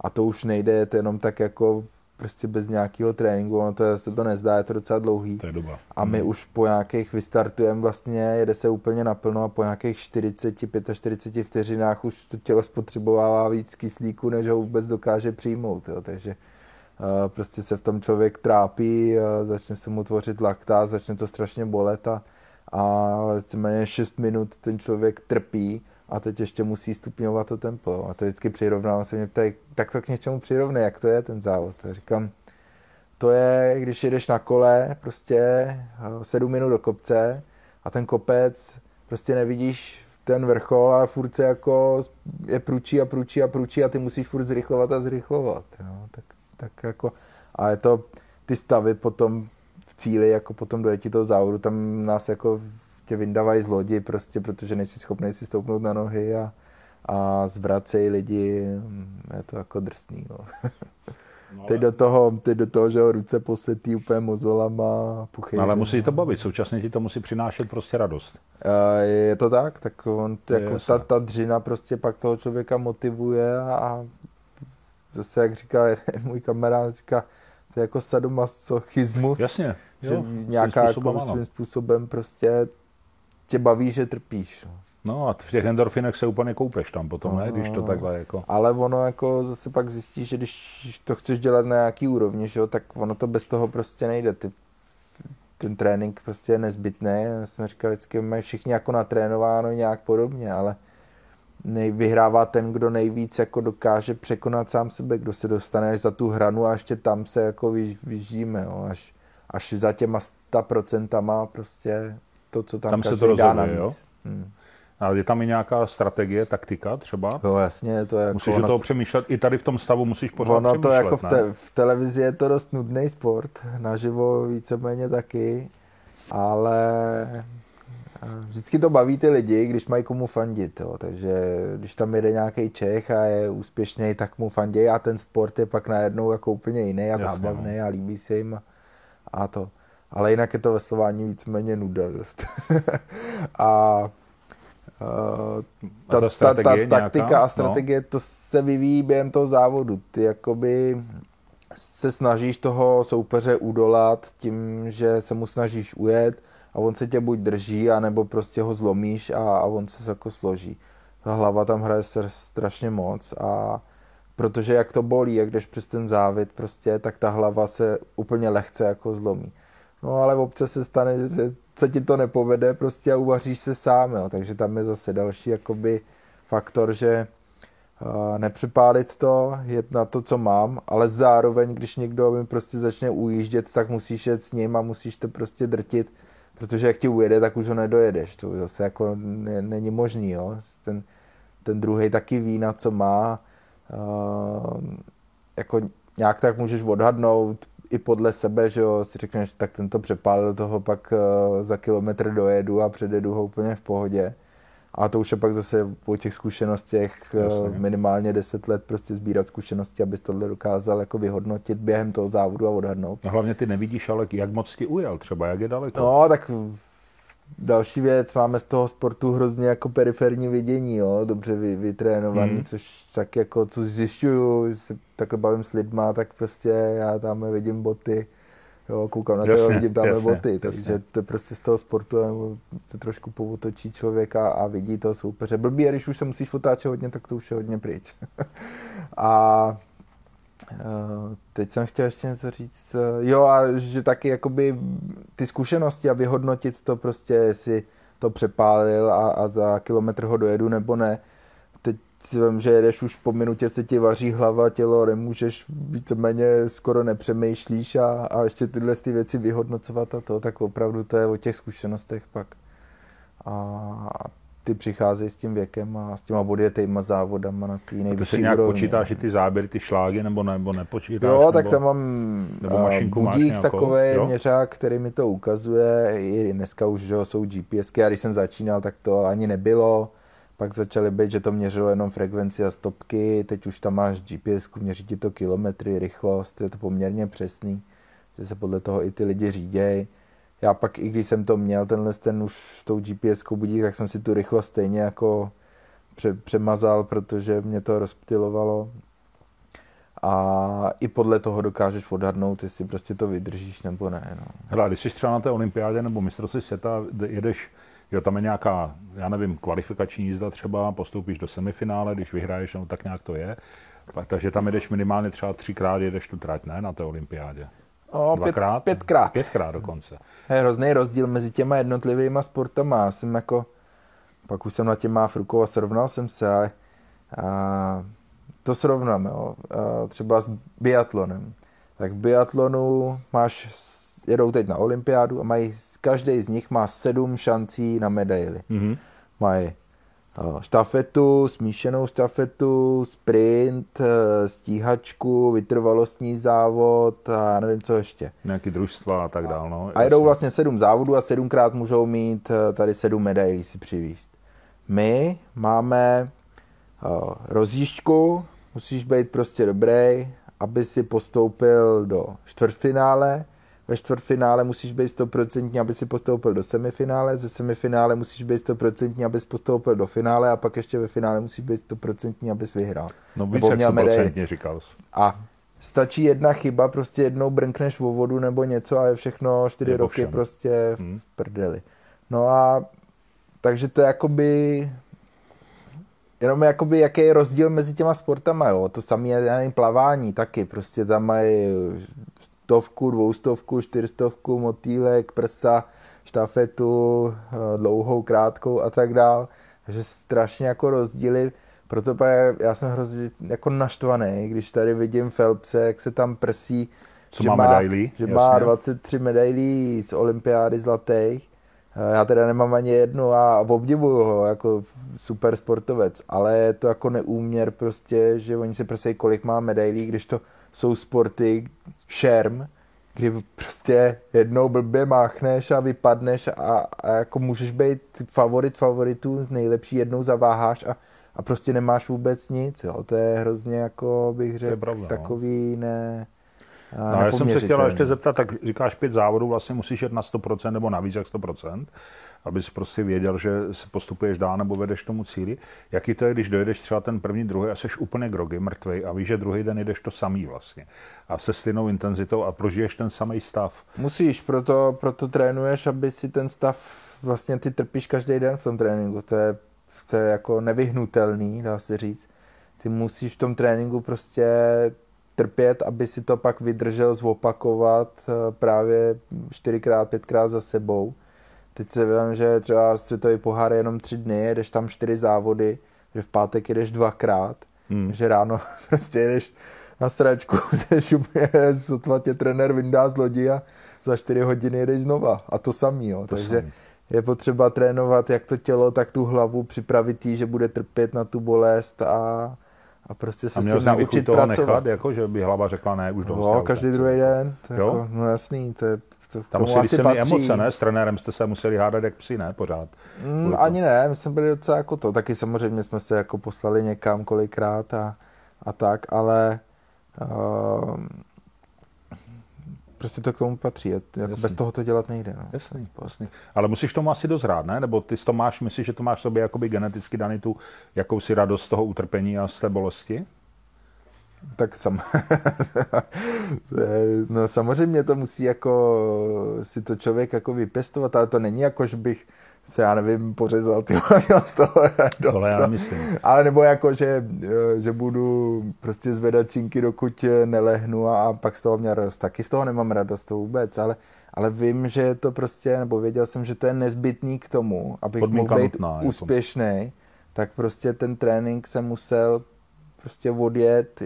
Speaker 1: a to už nejde, je to jenom tak jako prostě bez nějakého tréninku, ono to se to nezdá, je to docela dlouhý.
Speaker 2: To je doba.
Speaker 1: A my mm. už po nějakých vystartujeme vlastně, jede se úplně naplno a po nějakých 40, 45 vteřinách už to tělo spotřebovává víc kyslíku, než ho vůbec dokáže přijmout, jo. takže prostě se v tom člověk trápí, začne se mu tvořit lakta, začne to strašně bolet a, a víceméně 6 minut ten člověk trpí a teď ještě musí stupňovat to tempo. A to vždycky přirovnávám se mě ptají, tak to k něčemu přirovne, jak to je ten závod. A říkám, to je, když jedeš na kole, prostě 7 minut do kopce a ten kopec prostě nevidíš ten vrchol a furt se jako je průčí a průčí a průčí a ty musíš furt zrychlovat a zrychlovat. Jo. Tak tak jako, a je to ty stavy potom v cíli, jako potom dojetí toho závodu, tam nás jako tě vyndávají z lodi prostě, protože nejsi schopný si stoupnout na nohy a, a zvracejí lidi, je to jako drsný, no. No, teď, do toho, teď do toho, že ho ruce posetí úplně mozolama,
Speaker 2: puchy. No, ale musí to bavit, současně ti to musí přinášet prostě radost.
Speaker 1: Je to tak, tak on, jako ta, ta dřina prostě pak toho člověka motivuje a zase jak říká můj kamarád, říká, to je jako sadomasochismus.
Speaker 2: Jasně.
Speaker 1: Že jo, nějaká svým způsobem, jako svým způsobem prostě tě baví, že trpíš. No.
Speaker 2: No a v těch endorfinech se úplně koupeš tam potom, no, ne? Když to takhle jako...
Speaker 1: Ale ono jako zase pak zjistíš, že když to chceš dělat na nějaký úrovni, že jo, tak ono to bez toho prostě nejde. Ty, ten trénink prostě je nezbytný. Já jsem říkal, vždycky mají všichni jako natrénováno nějak podobně, ale nej, vyhrává ten, kdo nejvíc jako dokáže překonat sám sebe, kdo se dostane až za tu hranu a ještě tam se jako vyž, vyžíme, jo, až, až za těma 100% prostě to, co tam, tam každý se to dá navíc. Jo? Hmm.
Speaker 2: A je tam i nějaká strategie, taktika třeba?
Speaker 1: Jo, jasně. To je
Speaker 2: jako musíš o toho přemýšlet, i tady v tom stavu musíš pořád ono
Speaker 1: to jako v, te, v televizi je to dost nudný sport, naživo víceméně taky, ale Vždycky to baví ty lidi, když mají komu fandit, jo. takže když tam jede nějaký Čech a je úspěšný, tak mu fandí a ten sport je pak najednou jako úplně jiný a zábavný no. a líbí se jim a, a to. Ale jinak je to veslování víceméně nuda dost. a ta, a ta, ta, ta taktika a strategie, no. to se vyvíjí během toho závodu. Ty jakoby se snažíš toho soupeře udolat tím, že se mu snažíš ujet a on se tě buď drží, anebo prostě ho zlomíš a, a on se jako složí. Ta hlava tam hraje strašně moc a protože jak to bolí, jak jdeš přes ten závit prostě, tak ta hlava se úplně lehce jako zlomí. No ale občas se stane, že se ti to nepovede prostě a uvaříš se sám, jo. takže tam je zase další jakoby faktor, že uh, nepřipálit to, jet na to, co mám, ale zároveň, když někdo mi prostě začne ujíždět, tak musíš jet s ním a musíš to prostě drtit, protože jak ti ujede, tak už ho nedojedeš, to zase jako ne, není možný, jo. Ten, ten druhý taky ví, na co má, uh, jako nějak tak můžeš odhadnout, i podle sebe, že jo, si řekneš, tak ten to přepálil, toho pak uh, za kilometr dojedu a předjedu ho úplně v pohodě. A to už je pak zase po těch zkušenostech uh, minimálně 10 let prostě sbírat zkušenosti, abys tohle dokázal jako vyhodnotit během toho závodu a odhadnout.
Speaker 2: No hlavně ty nevidíš, ale jak moc ti ujel třeba, jak je daleko.
Speaker 1: No, tak další věc, máme z toho sportu hrozně jako periferní vidění, jo, dobře vy, vytrénovaný, hmm. což tak jako, co zjišťuju, se takhle bavím s lidma, tak prostě já tam vidím boty, jo, koukám na to, vidím tam boty, takže to prostě z toho sportu se trošku povotočí člověka a vidí toho soupeře. Blbý, když už se musíš otáčet hodně, tak to už je hodně pryč. a Eh, teď jsem chtěl ještě něco říct. Eh, jo, a že taky jakoby ty zkušenosti a vyhodnotit to prostě, jestli to přepálil a, a za kilometr ho dojedu nebo ne. Si vím, že jedeš už po minutě se ti vaří hlava, tělo, nemůžeš víceméně skoro nepřemýšlíš a, a ještě tyhle ty věci vyhodnocovat a to, tak opravdu to je o těch zkušenostech pak. A ty přicházejí s tím věkem a s těma odjetejma závodama na té nejvyšší
Speaker 2: úrovni. Ty nějak úrovni. počítáš i ty záběry, ty šlágy, nebo, nebo nepočítáš?
Speaker 1: Jo, tak tam mám nebo budík takový měřák, který mi to ukazuje. I dneska už že jsou GPSky a když jsem začínal, tak to ani nebylo. Pak začaly být, že to měřilo jenom frekvenci a stopky, teď už tam máš GPS, měří ti to kilometry, rychlost, je to poměrně přesný, že se podle toho i ty lidi řídějí já pak, i když jsem to měl, tenhle ten už s tou gps budík, tak jsem si tu rychlost stejně jako pře- přemazal, protože mě to rozptilovalo. A i podle toho dokážeš odhadnout, jestli prostě to vydržíš nebo ne. No.
Speaker 2: Hele, když jsi třeba na té olympiádě nebo mistrovství světa, jedeš, jo, tam je nějaká, já nevím, kvalifikační jízda třeba, postoupíš do semifinále, když vyhraješ, no tak nějak to je. Takže tam jedeš minimálně třeba třikrát, jedeš tu trať, ne, na té olympiádě.
Speaker 1: O, Dvakrát? Pět, pětkrát.
Speaker 2: Pětkrát dokonce.
Speaker 1: Je hrozný rozdíl mezi těma jednotlivými sportama. Já jsem jako, pak už jsem na těma frukou a srovnal jsem se a, a to srovnám, jo. A třeba s biatlonem. Tak v biatlonu máš, jedou teď na olympiádu a mají, každý z nich má sedm šancí na medaily. Mm-hmm. Mají štafetu, smíšenou štafetu, sprint, eh, stíhačku, vytrvalostní závod a nevím co ještě.
Speaker 2: Nějaký družstva a tak dále. No,
Speaker 1: a jedou vlastně sedm závodů a sedmkrát můžou mít eh, tady sedm medailí si přivíst. My máme eh, rozjížďku, musíš být prostě dobrý, aby si postoupil do čtvrtfinále, ve čtvrtfinále musíš být stoprocentní, aby si postoupil do semifinále, ze semifinále musíš být stoprocentní, abys postoupil do finále a pak ještě ve finále musíš být stoprocentní, abys vyhrál.
Speaker 2: No víš, jak stoprocentně říkal jsi.
Speaker 1: A stačí jedna chyba, prostě jednou brnkneš vo vodu nebo něco a je všechno čtyři nebo roky všem. prostě v hmm. prdeli. No a takže to je jakoby jenom jakoby, jaký je rozdíl mezi těma sportama, jo. To samé je, já nevím, plavání taky, prostě tam mají stovku, dvoustovku, čtyřstovku, motýlek, prsa, štafetu, eh, dlouhou, krátkou a tak dál. Takže strašně jako rozdíly. Proto já jsem hrozně jako naštvaný, když tady vidím Phelpse, jak se tam prsí,
Speaker 2: Co že, má, medailí,
Speaker 1: že má 23 medailí z olympiády zlatých. Eh, já teda nemám ani jednu a obdivuju ho jako super sportovec, ale je to jako neúměr prostě, že oni se prostě kolik má medailí, když to jsou sporty šerm, kdy prostě jednou blbě máchneš a vypadneš a, a jako můžeš být favorit favoritů, nejlepší jednou zaváháš a, a prostě nemáš vůbec nic, jo. To je hrozně jako bych řekl
Speaker 2: pravda,
Speaker 1: no. takový ne,
Speaker 2: No, já jsem se chtěl ještě zeptat, tak říkáš pět závodů, vlastně musíš jet na 100% nebo navíc jak 100%, abys prostě věděl, že se postupuješ dál nebo vedeš tomu cíli. Jaký to je, když dojedeš třeba ten první, druhý a jsi úplně grogy, mrtvej a víš, že druhý den jdeš to samý vlastně. A se stejnou intenzitou a prožiješ ten samý stav.
Speaker 1: Musíš, proto, proto trénuješ, aby si ten stav, vlastně ty trpíš každý den v tom tréninku. To je, to je jako nevyhnutelný, dá se říct. Ty musíš v tom tréninku prostě trpět, aby si to pak vydržel zopakovat eh, právě čtyřikrát, pětkrát za sebou. Teď se vím, že třeba světový pohár je jenom tři dny, jedeš tam čtyři závody, že v pátek jedeš dvakrát, hmm. že ráno prostě jedeš na sračku, jdeš úplně, sotva tě trenér vyndá z lodi a za čtyři hodiny jedeš znova. A to samý, jo. To Takže samý. je potřeba trénovat jak to tělo, tak tu hlavu, připravit jí, že bude trpět na tu bolest a, a prostě se a s tím naučit toho pracovat. Nechat,
Speaker 2: jako, že by hlava řekla ne, už dost.
Speaker 1: Jo, každý druhý den. To jako, no jasný, to je to,
Speaker 2: Tam musí být emoce, ne? S trenérem jste se museli hádat jak psi, ne? Pořád.
Speaker 1: Mm, ani ne, my jsme byli docela jako to. Taky samozřejmě jsme se jako poslali někam kolikrát a, a tak, ale uh, prostě to k tomu patří. Jako bez toho to dělat nejde. No.
Speaker 2: Jasný, jasný. Ale musíš tomu asi dost rád, ne? Nebo ty to máš, myslíš, že to máš v sobě jakoby geneticky daný tu jakousi radost z toho utrpení a z té bolesti?
Speaker 1: Tak sam... no samozřejmě to musí jako si to člověk jako vypěstovat, ale to není jako, že bych se, já nevím, pořezal ty z toho radost.
Speaker 2: Tohle já myslím.
Speaker 1: Ale nebo jako, že, že budu prostě zvedat činky, dokud nelehnu a, a pak z toho mě radost. Taky z toho nemám radost, to vůbec, ale, ale vím, že je to prostě, nebo věděl jsem, že to je nezbytný k tomu, abych Podmínka mohl být nutná, úspěšný, tak prostě ten trénink jsem musel prostě odjet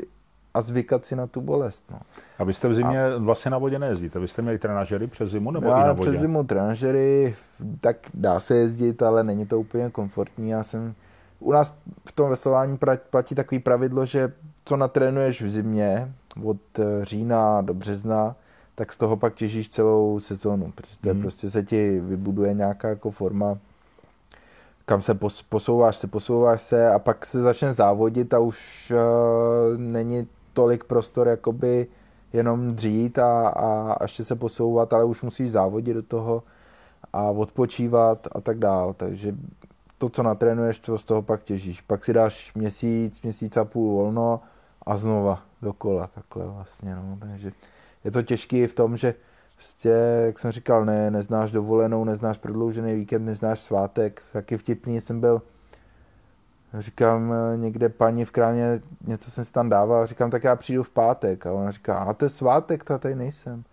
Speaker 1: a zvykat si na tu bolest. No.
Speaker 2: A vy jste v zimě a... vlastně na vodě nejezdíte? Vy jste měli trenažery přes zimu nebo Já i na vodě?
Speaker 1: přes zimu trenažery, tak dá se jezdit, ale není to úplně komfortní. Já jsem, u nás v tom veslování platí takový pravidlo, že co natrénuješ v zimě od eh, října do března, tak z toho pak těžíš celou sezónu, protože to hmm. prostě se ti vybuduje nějaká jako forma kam se posouváš se, posouváš se a pak se začne závodit a už uh, není tolik prostor jakoby jenom dřít a, a ještě se posouvat, ale už musíš závodit do toho a odpočívat a tak dál. Takže to, co natrénuješ, to z toho pak těžíš. Pak si dáš měsíc, měsíc a půl volno a znova dokola takhle vlastně. No. Takže je to těžký v tom, že prostě, jak jsem říkal, ne, neznáš dovolenou, neznáš prodloužený víkend, neznáš svátek. Taky vtipný jsem byl Říkám eh, někde paní v krámě, něco jsem si tam dával, říkám, tak já přijdu v pátek. A ona říká, a to je svátek, to já tady nejsem.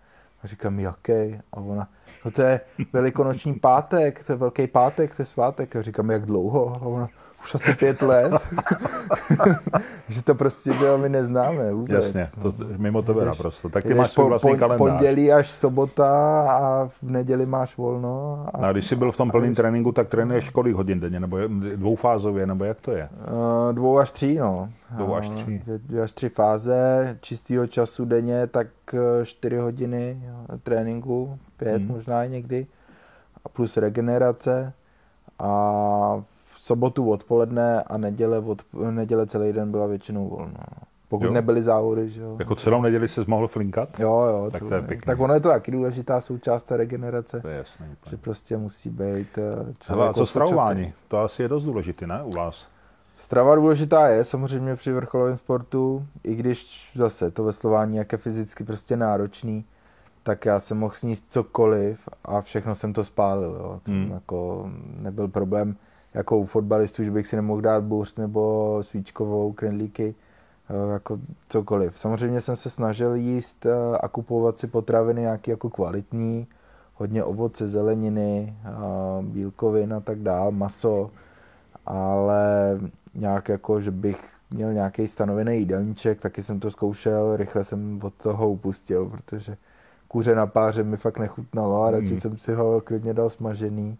Speaker 1: A říkám, jaký? A ona, no to je velikonoční pátek, to je velký pátek, to je svátek. A říkám, jak dlouho? A ona, už asi pět let. že to prostě, že my neznáme vůbec.
Speaker 2: Jasně, to, mimo tebe jdeš, naprosto. Tak ty máš svůj vlastní po, kalendář.
Speaker 1: Pondělí až sobota a v neděli máš volno.
Speaker 2: A, a když jsi byl v tom plném tréninku, tak trénuješ kolik hodin denně? Nebo dvoufázově, nebo jak to je?
Speaker 1: Uh, dvou až tří, no.
Speaker 2: Dvou až tři.
Speaker 1: Dvě, dvě až tři fáze čistého času denně, tak eh, čtyři hodiny tréninku, pět hmm. možná někdy. A plus regenerace. A sobotu odpoledne a neděle, od, neděle celý den byla většinou volná. Pokud jo. nebyly závody, že jo.
Speaker 2: Jako celou neděli se mohl flinkat?
Speaker 1: Jo, jo.
Speaker 2: Tak to, je pěkný.
Speaker 1: Tak ono je to taky důležitá součást té regenerace.
Speaker 2: To je jasný.
Speaker 1: Že prostě musí být
Speaker 2: eh, Hele, a co stravování? To asi je dost důležité, ne, u vás?
Speaker 1: Strava důležitá je samozřejmě při vrcholovém sportu, i když zase to veslování jak je fyzicky prostě náročný, tak já jsem mohl sníst cokoliv a všechno jsem to spálil. Jo. Hmm. Jako nebyl problém jako u fotbalistů, že bych si nemohl dát burst nebo svíčkovou, krendlíky, jako cokoliv. Samozřejmě jsem se snažil jíst eh, a kupovat si potraviny nějaký jako kvalitní, hodně ovoce, zeleniny, eh, bílkovin a tak dál, maso, ale nějak jako, že bych měl nějaký stanovený jídelníček, taky jsem to zkoušel, rychle jsem od toho upustil, protože kuře na páře mi fakt nechutnalo a radši hmm. jsem si ho klidně dal smažený.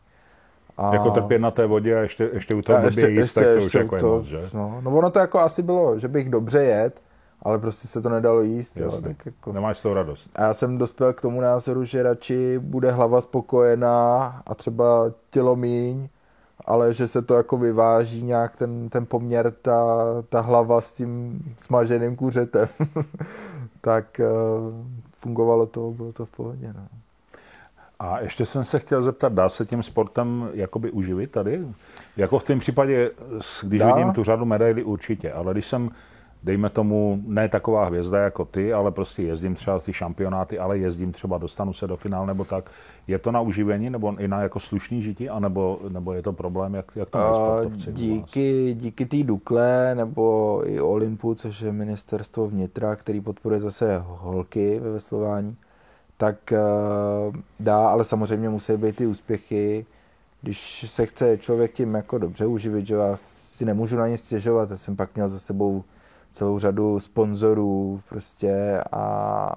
Speaker 2: A... Jako trpět na té vodě a ještě, ještě u toho blbě jíst, ještě, tak to ještě už jako to, je moc, že?
Speaker 1: No, no ono to jako asi bylo, že bych dobře jet, ale prostě se to nedalo jíst. Jo, tak jako...
Speaker 2: Nemáš z toho radost.
Speaker 1: A já jsem dospěl k tomu názoru, že radši bude hlava spokojená a třeba tělo míň, ale že se to jako vyváží nějak ten, ten poměr, ta, ta hlava s tím smaženým kuřetem. tak uh, fungovalo to, bylo to v pohodě. No.
Speaker 2: A ještě jsem se chtěl zeptat, dá se tím sportem jakoby uživit tady? Jako v tom případě, když dá. vidím tu řadu medailí určitě, ale když jsem dejme tomu, ne taková hvězda jako ty, ale prostě jezdím třeba ty šampionáty, ale jezdím třeba, dostanu se do finále nebo tak. Je to na uživení nebo i na jako slušný žití, anebo, nebo je to problém, jak, jak to sportovci?
Speaker 1: Díky, díky té Dukle nebo i Olympu, což je ministerstvo vnitra, který podporuje zase holky ve veslování, tak uh, dá, ale samozřejmě musí být ty úspěchy. Když se chce člověk tím jako dobře uživit, že já si nemůžu na ně stěžovat, já jsem pak měl za sebou celou řadu sponzorů prostě a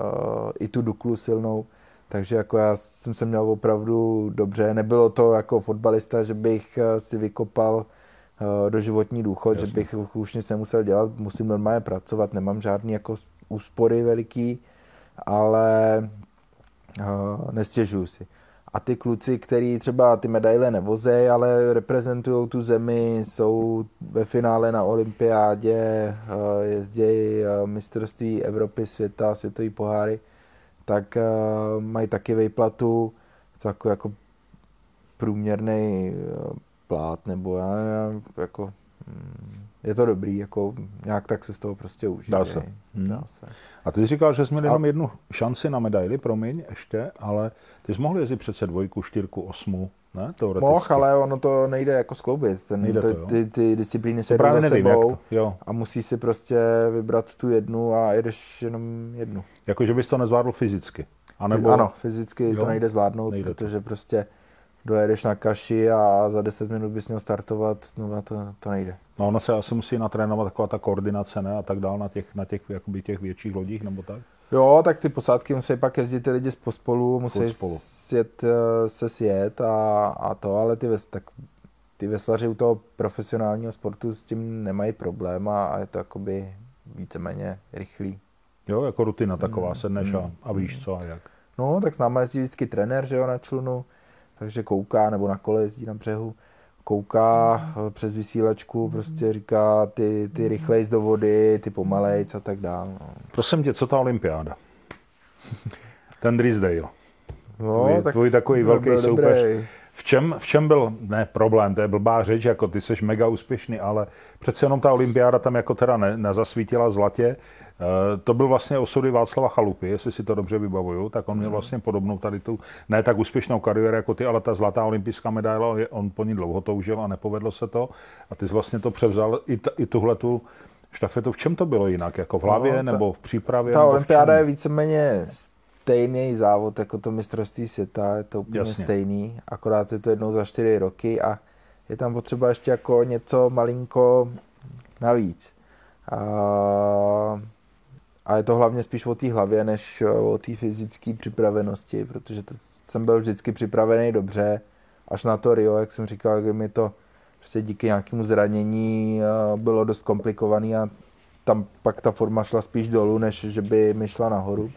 Speaker 1: uh, i tu Duklu silnou, takže jako já jsem se měl opravdu dobře. Nebylo to jako fotbalista, že bych e, si vykopal do životní důchod, Jasně. že bych už nic nemusel dělat, musím normálně pracovat, nemám žádný jako úspory veliký, ale uh, nestěžuju si. A ty kluci, kteří třeba ty medaile nevozejí, ale reprezentují tu zemi, jsou ve finále na olympiádě, eh, jezdějí eh, mistrovství Evropy, světa, světové poháry, tak mají taky vejplatu, jako, jako průměrný plát, nebo já nevím, jako hm, je to dobrý, jako nějak tak se z toho prostě užije.
Speaker 2: Dá se. Hmm. Dá se. A ty jsi říkal, že jsi měl jenom jednu šanci na medaili, promiň, ještě, ale ty jsi mohl jezdit přece dvojku, čtyřku, osmu, ne?
Speaker 1: Mohl, ale ono to nejde jako skloubit. Ten, nejde to, ty, ty disciplíny se jdou za nevím, sebou to, jo. a musí si prostě vybrat tu jednu a jedeš jenom jednu.
Speaker 2: Jako, že bys to nezvládl fyzicky?
Speaker 1: A nebo... Ano, fyzicky jo? to nejde zvládnout, nejde protože to. prostě dojedeš na kaši a za 10 minut bys měl startovat, no to, to nejde.
Speaker 2: No ono se asi musí natrénovat taková ta koordinace ne? a tak dál na těch, na těch, jakoby těch větších lodích nebo tak?
Speaker 1: Jo, tak ty posádky musí pak jezdit ty lidi z pospolu, musí pospolu. Sjet, eh, se sjet a, a to, ale ty, ves, tak, ty veslaři u toho profesionálního sportu s tím nemají problém a, a je to jakoby víceméně rychlý.
Speaker 2: Jo, jako rutina taková, mm, sedneš mm, a, a víš co a jak.
Speaker 1: No, tak s námi jezdí vždycky trenér, že jo, na člunu, takže kouká, nebo na kole jezdí na břehu, kouká eh, přes vysílačku, prostě říká ty, ty rychlejc do vody, ty pomalejc a tak dále. No.
Speaker 2: Prosím tě, co ta olympiáda? Ten Drisdale. No, tvůj, tak tvůj takový velký soupeř. V čem, v čem byl, ne problém, to je blbá řeč, jako ty jsi mega úspěšný, ale přece jenom ta olympiáda tam jako teda ne, nezasvítila zlatě, to byl vlastně osudy Václava Chalupy, jestli si to dobře vybavuju, tak on měl mhm. vlastně podobnou tady tu, ne tak úspěšnou kariéru jako ty, ale ta zlatá olympijská medaile, on po ní dlouho toužil a nepovedlo se to. A ty jsi vlastně to převzal i, t, i tuhle tu štafetu. V čem to bylo jinak? Jako v hlavě no, ta, nebo v přípravě?
Speaker 1: Ta olympiáda je víceméně stejný závod jako to mistrovství světa, je to úplně Jasně. stejný, akorát je to jednou za čtyři roky a je tam potřeba ještě jako něco malinko navíc. A a je to hlavně spíš o té hlavě, než eh, o té fyzické připravenosti, protože to jsem byl vždycky připravený dobře, až na to Rio, jak jsem říkal, kdy mi to prostě díky nějakému zranění eh, bylo dost komplikovaný a tam pak ta forma šla spíš dolů, než že by mi šla nahoru.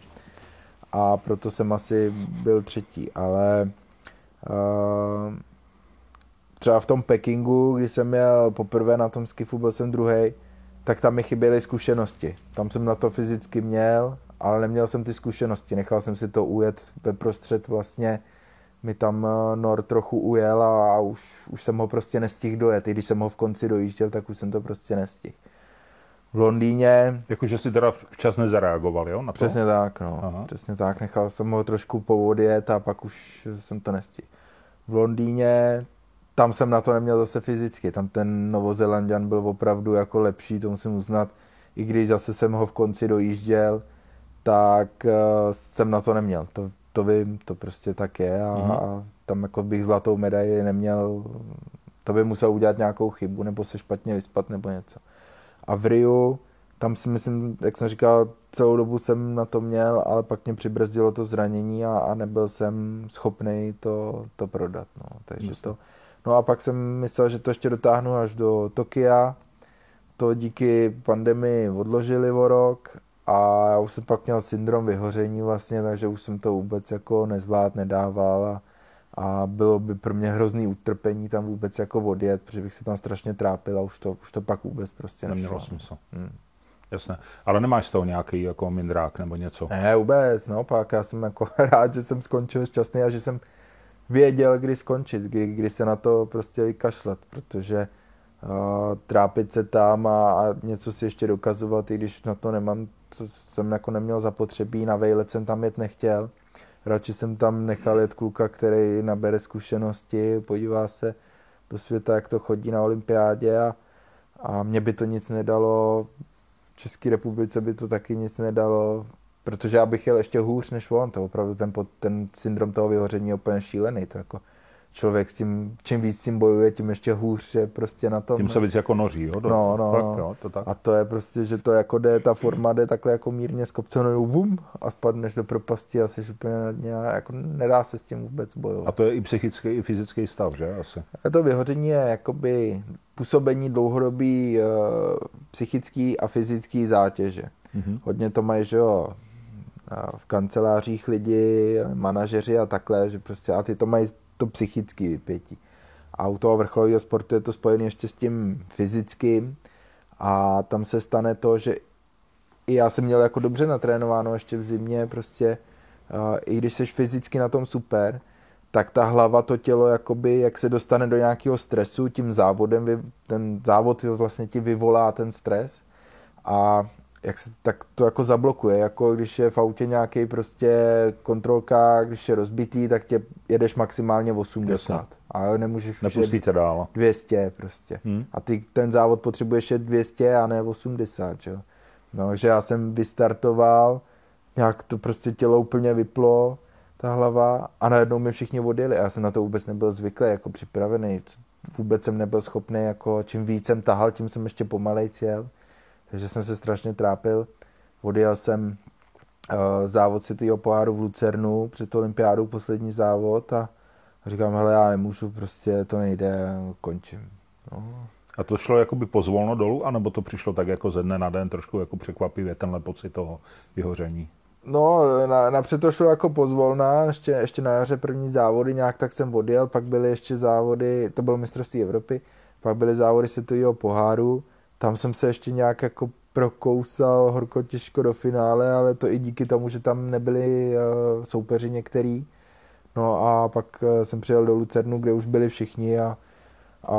Speaker 1: A proto jsem asi byl třetí, ale uh, třeba v tom Pekingu, kdy jsem měl poprvé na tom skifu, byl jsem druhý, tak tam mi chyběly zkušenosti. Tam jsem na to fyzicky měl, ale neměl jsem ty zkušenosti. Nechal jsem si to ujet ve prostřed vlastně mi tam eh, Nor trochu ujel a, a už, už jsem ho prostě nestihl dojet. I když jsem ho v konci dojížděl, tak už jsem to prostě nestihl. V Londýně...
Speaker 2: Jakože si teda včas nezareagoval, jo? Na to?
Speaker 1: Přesně tak, no. Aha. Přesně tak. Nechal jsem ho trošku povodjet a pak už jsem to nestihl. V Londýně tam jsem na to neměl zase fyzicky. Tam ten Novozelandian byl opravdu jako lepší, to musím uznat. I když zase jsem ho v konci dojížděl, tak uh, jsem na to neměl. To, to vím, to prostě tak je a, mm. a tam jako bych zlatou medaili neměl, to by musel udělat nějakou chybu, nebo se špatně vyspat, nebo něco. A v Riu, tam si myslím, jak jsem říkal, celou dobu jsem na to měl, ale pak mě přibrzdilo to zranění a, a nebyl jsem schopný to, to prodat. No. Takže myslím. to, No a pak jsem myslel, že to ještě dotáhnu až do Tokia. To díky pandemii odložili o rok a já už jsem pak měl syndrom vyhoření vlastně, takže už jsem to vůbec jako nezvlád, nedával a, a bylo by pro mě hrozný utrpení tam vůbec jako odjet, protože bych se tam strašně trápil a už to, už to pak vůbec prostě
Speaker 2: nešlo. Nemělo smysl.
Speaker 1: Hmm.
Speaker 2: Jasně. Ale nemáš z toho nějaký jako mindrák nebo něco?
Speaker 1: Ne, vůbec, naopak, já jsem jako rád, že jsem skončil šťastný a že jsem věděl, kdy skončit, kdy, kdy se na to prostě vykašlat, protože uh, trápit se tam a, a něco si ještě dokazovat, i když na to nemám, to jsem jako neměl zapotřebí, na vejlet jsem tam jet nechtěl. Radši jsem tam nechal jet kluka, který nabere zkušenosti, podívá se do světa, jak to chodí na olympiádě a, a mě by to nic nedalo, v České republice by to taky nic nedalo, protože já bych jel ještě hůř než on, to opravdu ten, ten syndrom toho vyhoření je úplně šílený, to jako člověk s tím, čím víc s tím bojuje, tím ještě hůř je prostě na tom.
Speaker 2: Tím se víc jako noří, jo?
Speaker 1: Do, no, no, fakt, no. Jo, to tak. A to je prostě, že to jako jde, ta forma jde takhle jako mírně z kopce, no bum, a spadneš do propasti a jsi úplně nějak, jako nedá se s tím vůbec bojovat.
Speaker 2: A to je i psychický, i fyzický stav, že? Asi.
Speaker 1: A to vyhoření je jakoby působení dlouhodobý uh, psychický a fyzický zátěže. Mm-hmm. Hodně to mají, že jo, v kancelářích lidi, manažeři a takhle, že prostě a ty to mají to psychické vypětí. A u toho vrcholového sportu je to spojené ještě s tím fyzickým a tam se stane to, že i já jsem měl jako dobře natrénováno ještě v zimě, prostě i když jsi fyzicky na tom super, tak ta hlava, to tělo, jakoby, jak se dostane do nějakého stresu, tím závodem, ten závod vlastně ti vyvolá ten stres a jak se, tak to jako zablokuje, jako když je v autě nějaký prostě kontrolka, když je rozbitý, tak tě jedeš maximálně 80. Jasně. A nemůžeš
Speaker 2: Nepustíte dál.
Speaker 1: 200 prostě. Hmm. A ty ten závod potřebuješ je 200 a ne 80, jo. No, takže já jsem vystartoval, nějak to prostě tělo úplně vyplo, ta hlava a najednou mi všichni odjeli. Já jsem na to vůbec nebyl zvyklý, jako připravený. Vůbec jsem nebyl schopný, jako čím víc jsem tahal, tím jsem ještě pomalej cíl takže jsem se strašně trápil. Odjel jsem uh, závod světového poháru v Lucernu před olympiádou, poslední závod a říkám, hele, já nemůžu, prostě to nejde, končím. No.
Speaker 2: A to šlo jakoby pozvolno dolů, anebo to přišlo tak jako ze dne na den trošku jako překvapivě, tenhle pocit toho vyhoření?
Speaker 1: No, na, napřed to šlo jako pozvolná, ještě, ještě na jaře první závody, nějak tak jsem odjel, pak byly ještě závody, to bylo mistrovství Evropy, pak byly závody světového poháru, tam jsem se ještě nějak jako prokousal horko těžko do finále, ale to i díky tomu, že tam nebyli uh, soupeři některý. No a pak uh, jsem přijel do Lucernu, kde už byli všichni a, a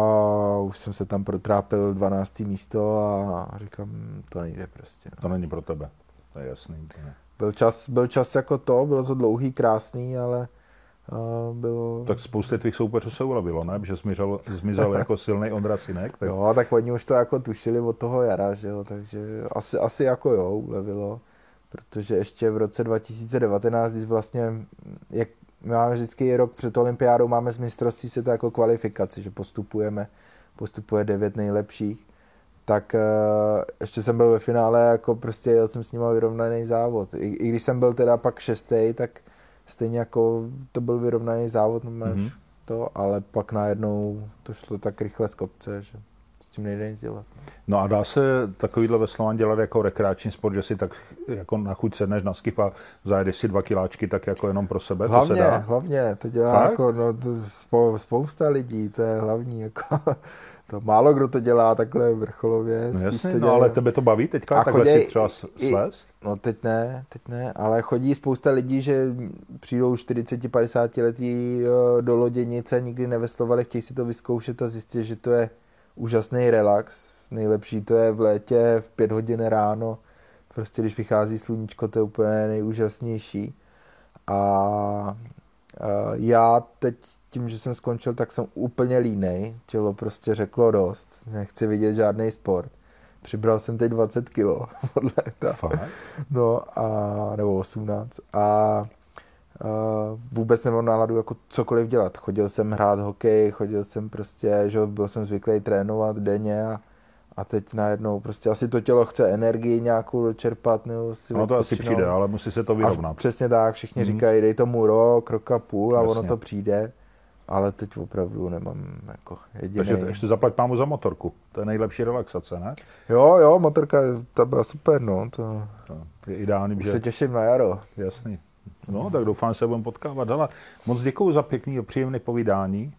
Speaker 1: už jsem se tam protrápil 12. místo a říkám, to nejde prostě. No.
Speaker 2: To není pro tebe, to je jasný.
Speaker 1: Byl čas, byl čas jako to, bylo to dlouhý, krásný, ale bylo...
Speaker 2: Tak spousty tvých soupeřů se ulevilo, ne? Že zmizel, zmizel jako silný Ondra Sinek.
Speaker 1: Tak... Jo, tak oni už to jako tušili od toho jara, že jo, takže asi, asi jako jo, ulevilo. Protože ještě v roce 2019, když vlastně, jak my máme vždycky rok před olympiádou, máme z mistrovství to jako kvalifikaci, že postupujeme, postupuje devět nejlepších, tak uh, ještě jsem byl ve finále, jako prostě jel jsem s ním vyrovnaný závod. I, I když jsem byl teda pak šestý, tak stejně jako to byl vyrovnaný závod, no mm-hmm. to, ale pak najednou to šlo tak rychle z kopce, že s tím nejde nic dělat.
Speaker 2: No a dá se takovýhle veslování dělat jako rekreační sport, že si tak jako na chuť sedneš na skip a zajedeš si dva kiláčky tak jako jenom pro sebe?
Speaker 1: Hlavně,
Speaker 2: to se dá?
Speaker 1: hlavně, to dělá Fakt? jako no, to spousta lidí, to je hlavní jako to málo kdo to dělá takhle vrcholově.
Speaker 2: No jasně, to no ale tebe to baví teďka a takhle si třeba svést?
Speaker 1: No teď ne, teď ne, ale chodí spousta lidí, že přijdou 40-50 letí eh, do loděnice, nikdy neveslovali, chtějí si to vyzkoušet a zjistit, že to je úžasný relax. Nejlepší to je v létě v 5 hodin ráno, prostě když vychází sluníčko, to je úplně nejúžasnější. A, a já teď tím, že jsem skončil, tak jsem úplně línej. Tělo prostě řeklo dost. Nechci vidět žádný sport. Přibral jsem teď 20 kilo. Podle No a, nebo 18. A Uh, vůbec nemám náladu jako cokoliv dělat. Chodil jsem hrát hokej, chodil jsem prostě, že byl jsem zvyklý trénovat denně a, a teď najednou prostě asi to tělo chce energii nějakou dočerpat nebo si
Speaker 2: No to asi přijde, ale musí se to vyrovnat. A
Speaker 1: přesně tak, všichni mm-hmm. říkají, dej tomu rok, rok a půl a Jasně. ono to přijde ale teď opravdu nemám jako jediný.
Speaker 2: Takže ještě zaplať mámu za motorku, to je nejlepší relaxace, ne?
Speaker 1: Jo, jo, motorka, ta byla super, no. To,
Speaker 2: to je ideální,
Speaker 1: Už že... se těším na jaro.
Speaker 2: Jasný. No, tak doufám, že se budeme potkávat. Hele, moc děkuji za pěkný a příjemné povídání,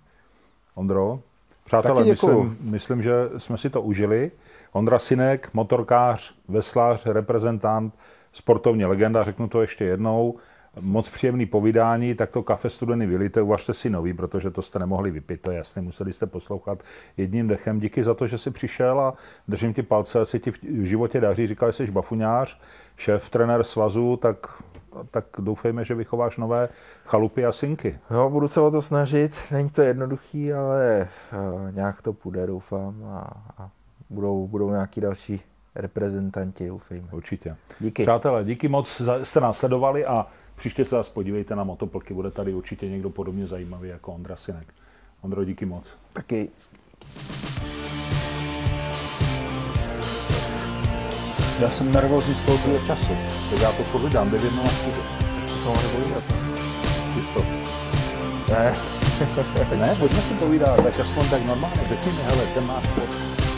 Speaker 2: Ondro. Přátelé, myslím, myslím, že jsme si to užili. Ondra Sinek, motorkář, veslář, reprezentant, sportovní legenda, řeknu to ještě jednou. Moc příjemný povídání, tak to kafe studený vylíte, uvažte si nový, protože to jste nemohli vypít, to je jasné, museli jste poslouchat jedním dechem. Díky za to, že jsi přišel a držím ti palce, se ti v životě daří, říkal, že jsi bafuňář, šéf, trenér svazu, tak tak doufejme, že vychováš nové chalupy a synky.
Speaker 1: Jo, budu se o to snažit. Není to jednoduchý, ale uh, nějak to půjde, doufám. A, a budou, budou nějaký další reprezentanti, doufejme.
Speaker 2: Určitě.
Speaker 1: Díky.
Speaker 2: Přátelé, díky moc, jste nás sledovali a příště se zase podívejte na motoplky. Bude tady určitě někdo podobně zajímavý jako Ondra Sinek. Ondro, díky moc.
Speaker 1: Taky.
Speaker 2: Já jsem nervózní z toho času. Tak já to povídám, 9 na studio.
Speaker 1: Ještě to mohli povídat.
Speaker 2: Čisto.
Speaker 1: Ne.
Speaker 2: ne, pojďme si povídat, tak aspoň tak normálně. Řekni mi, hele, ten máš pod.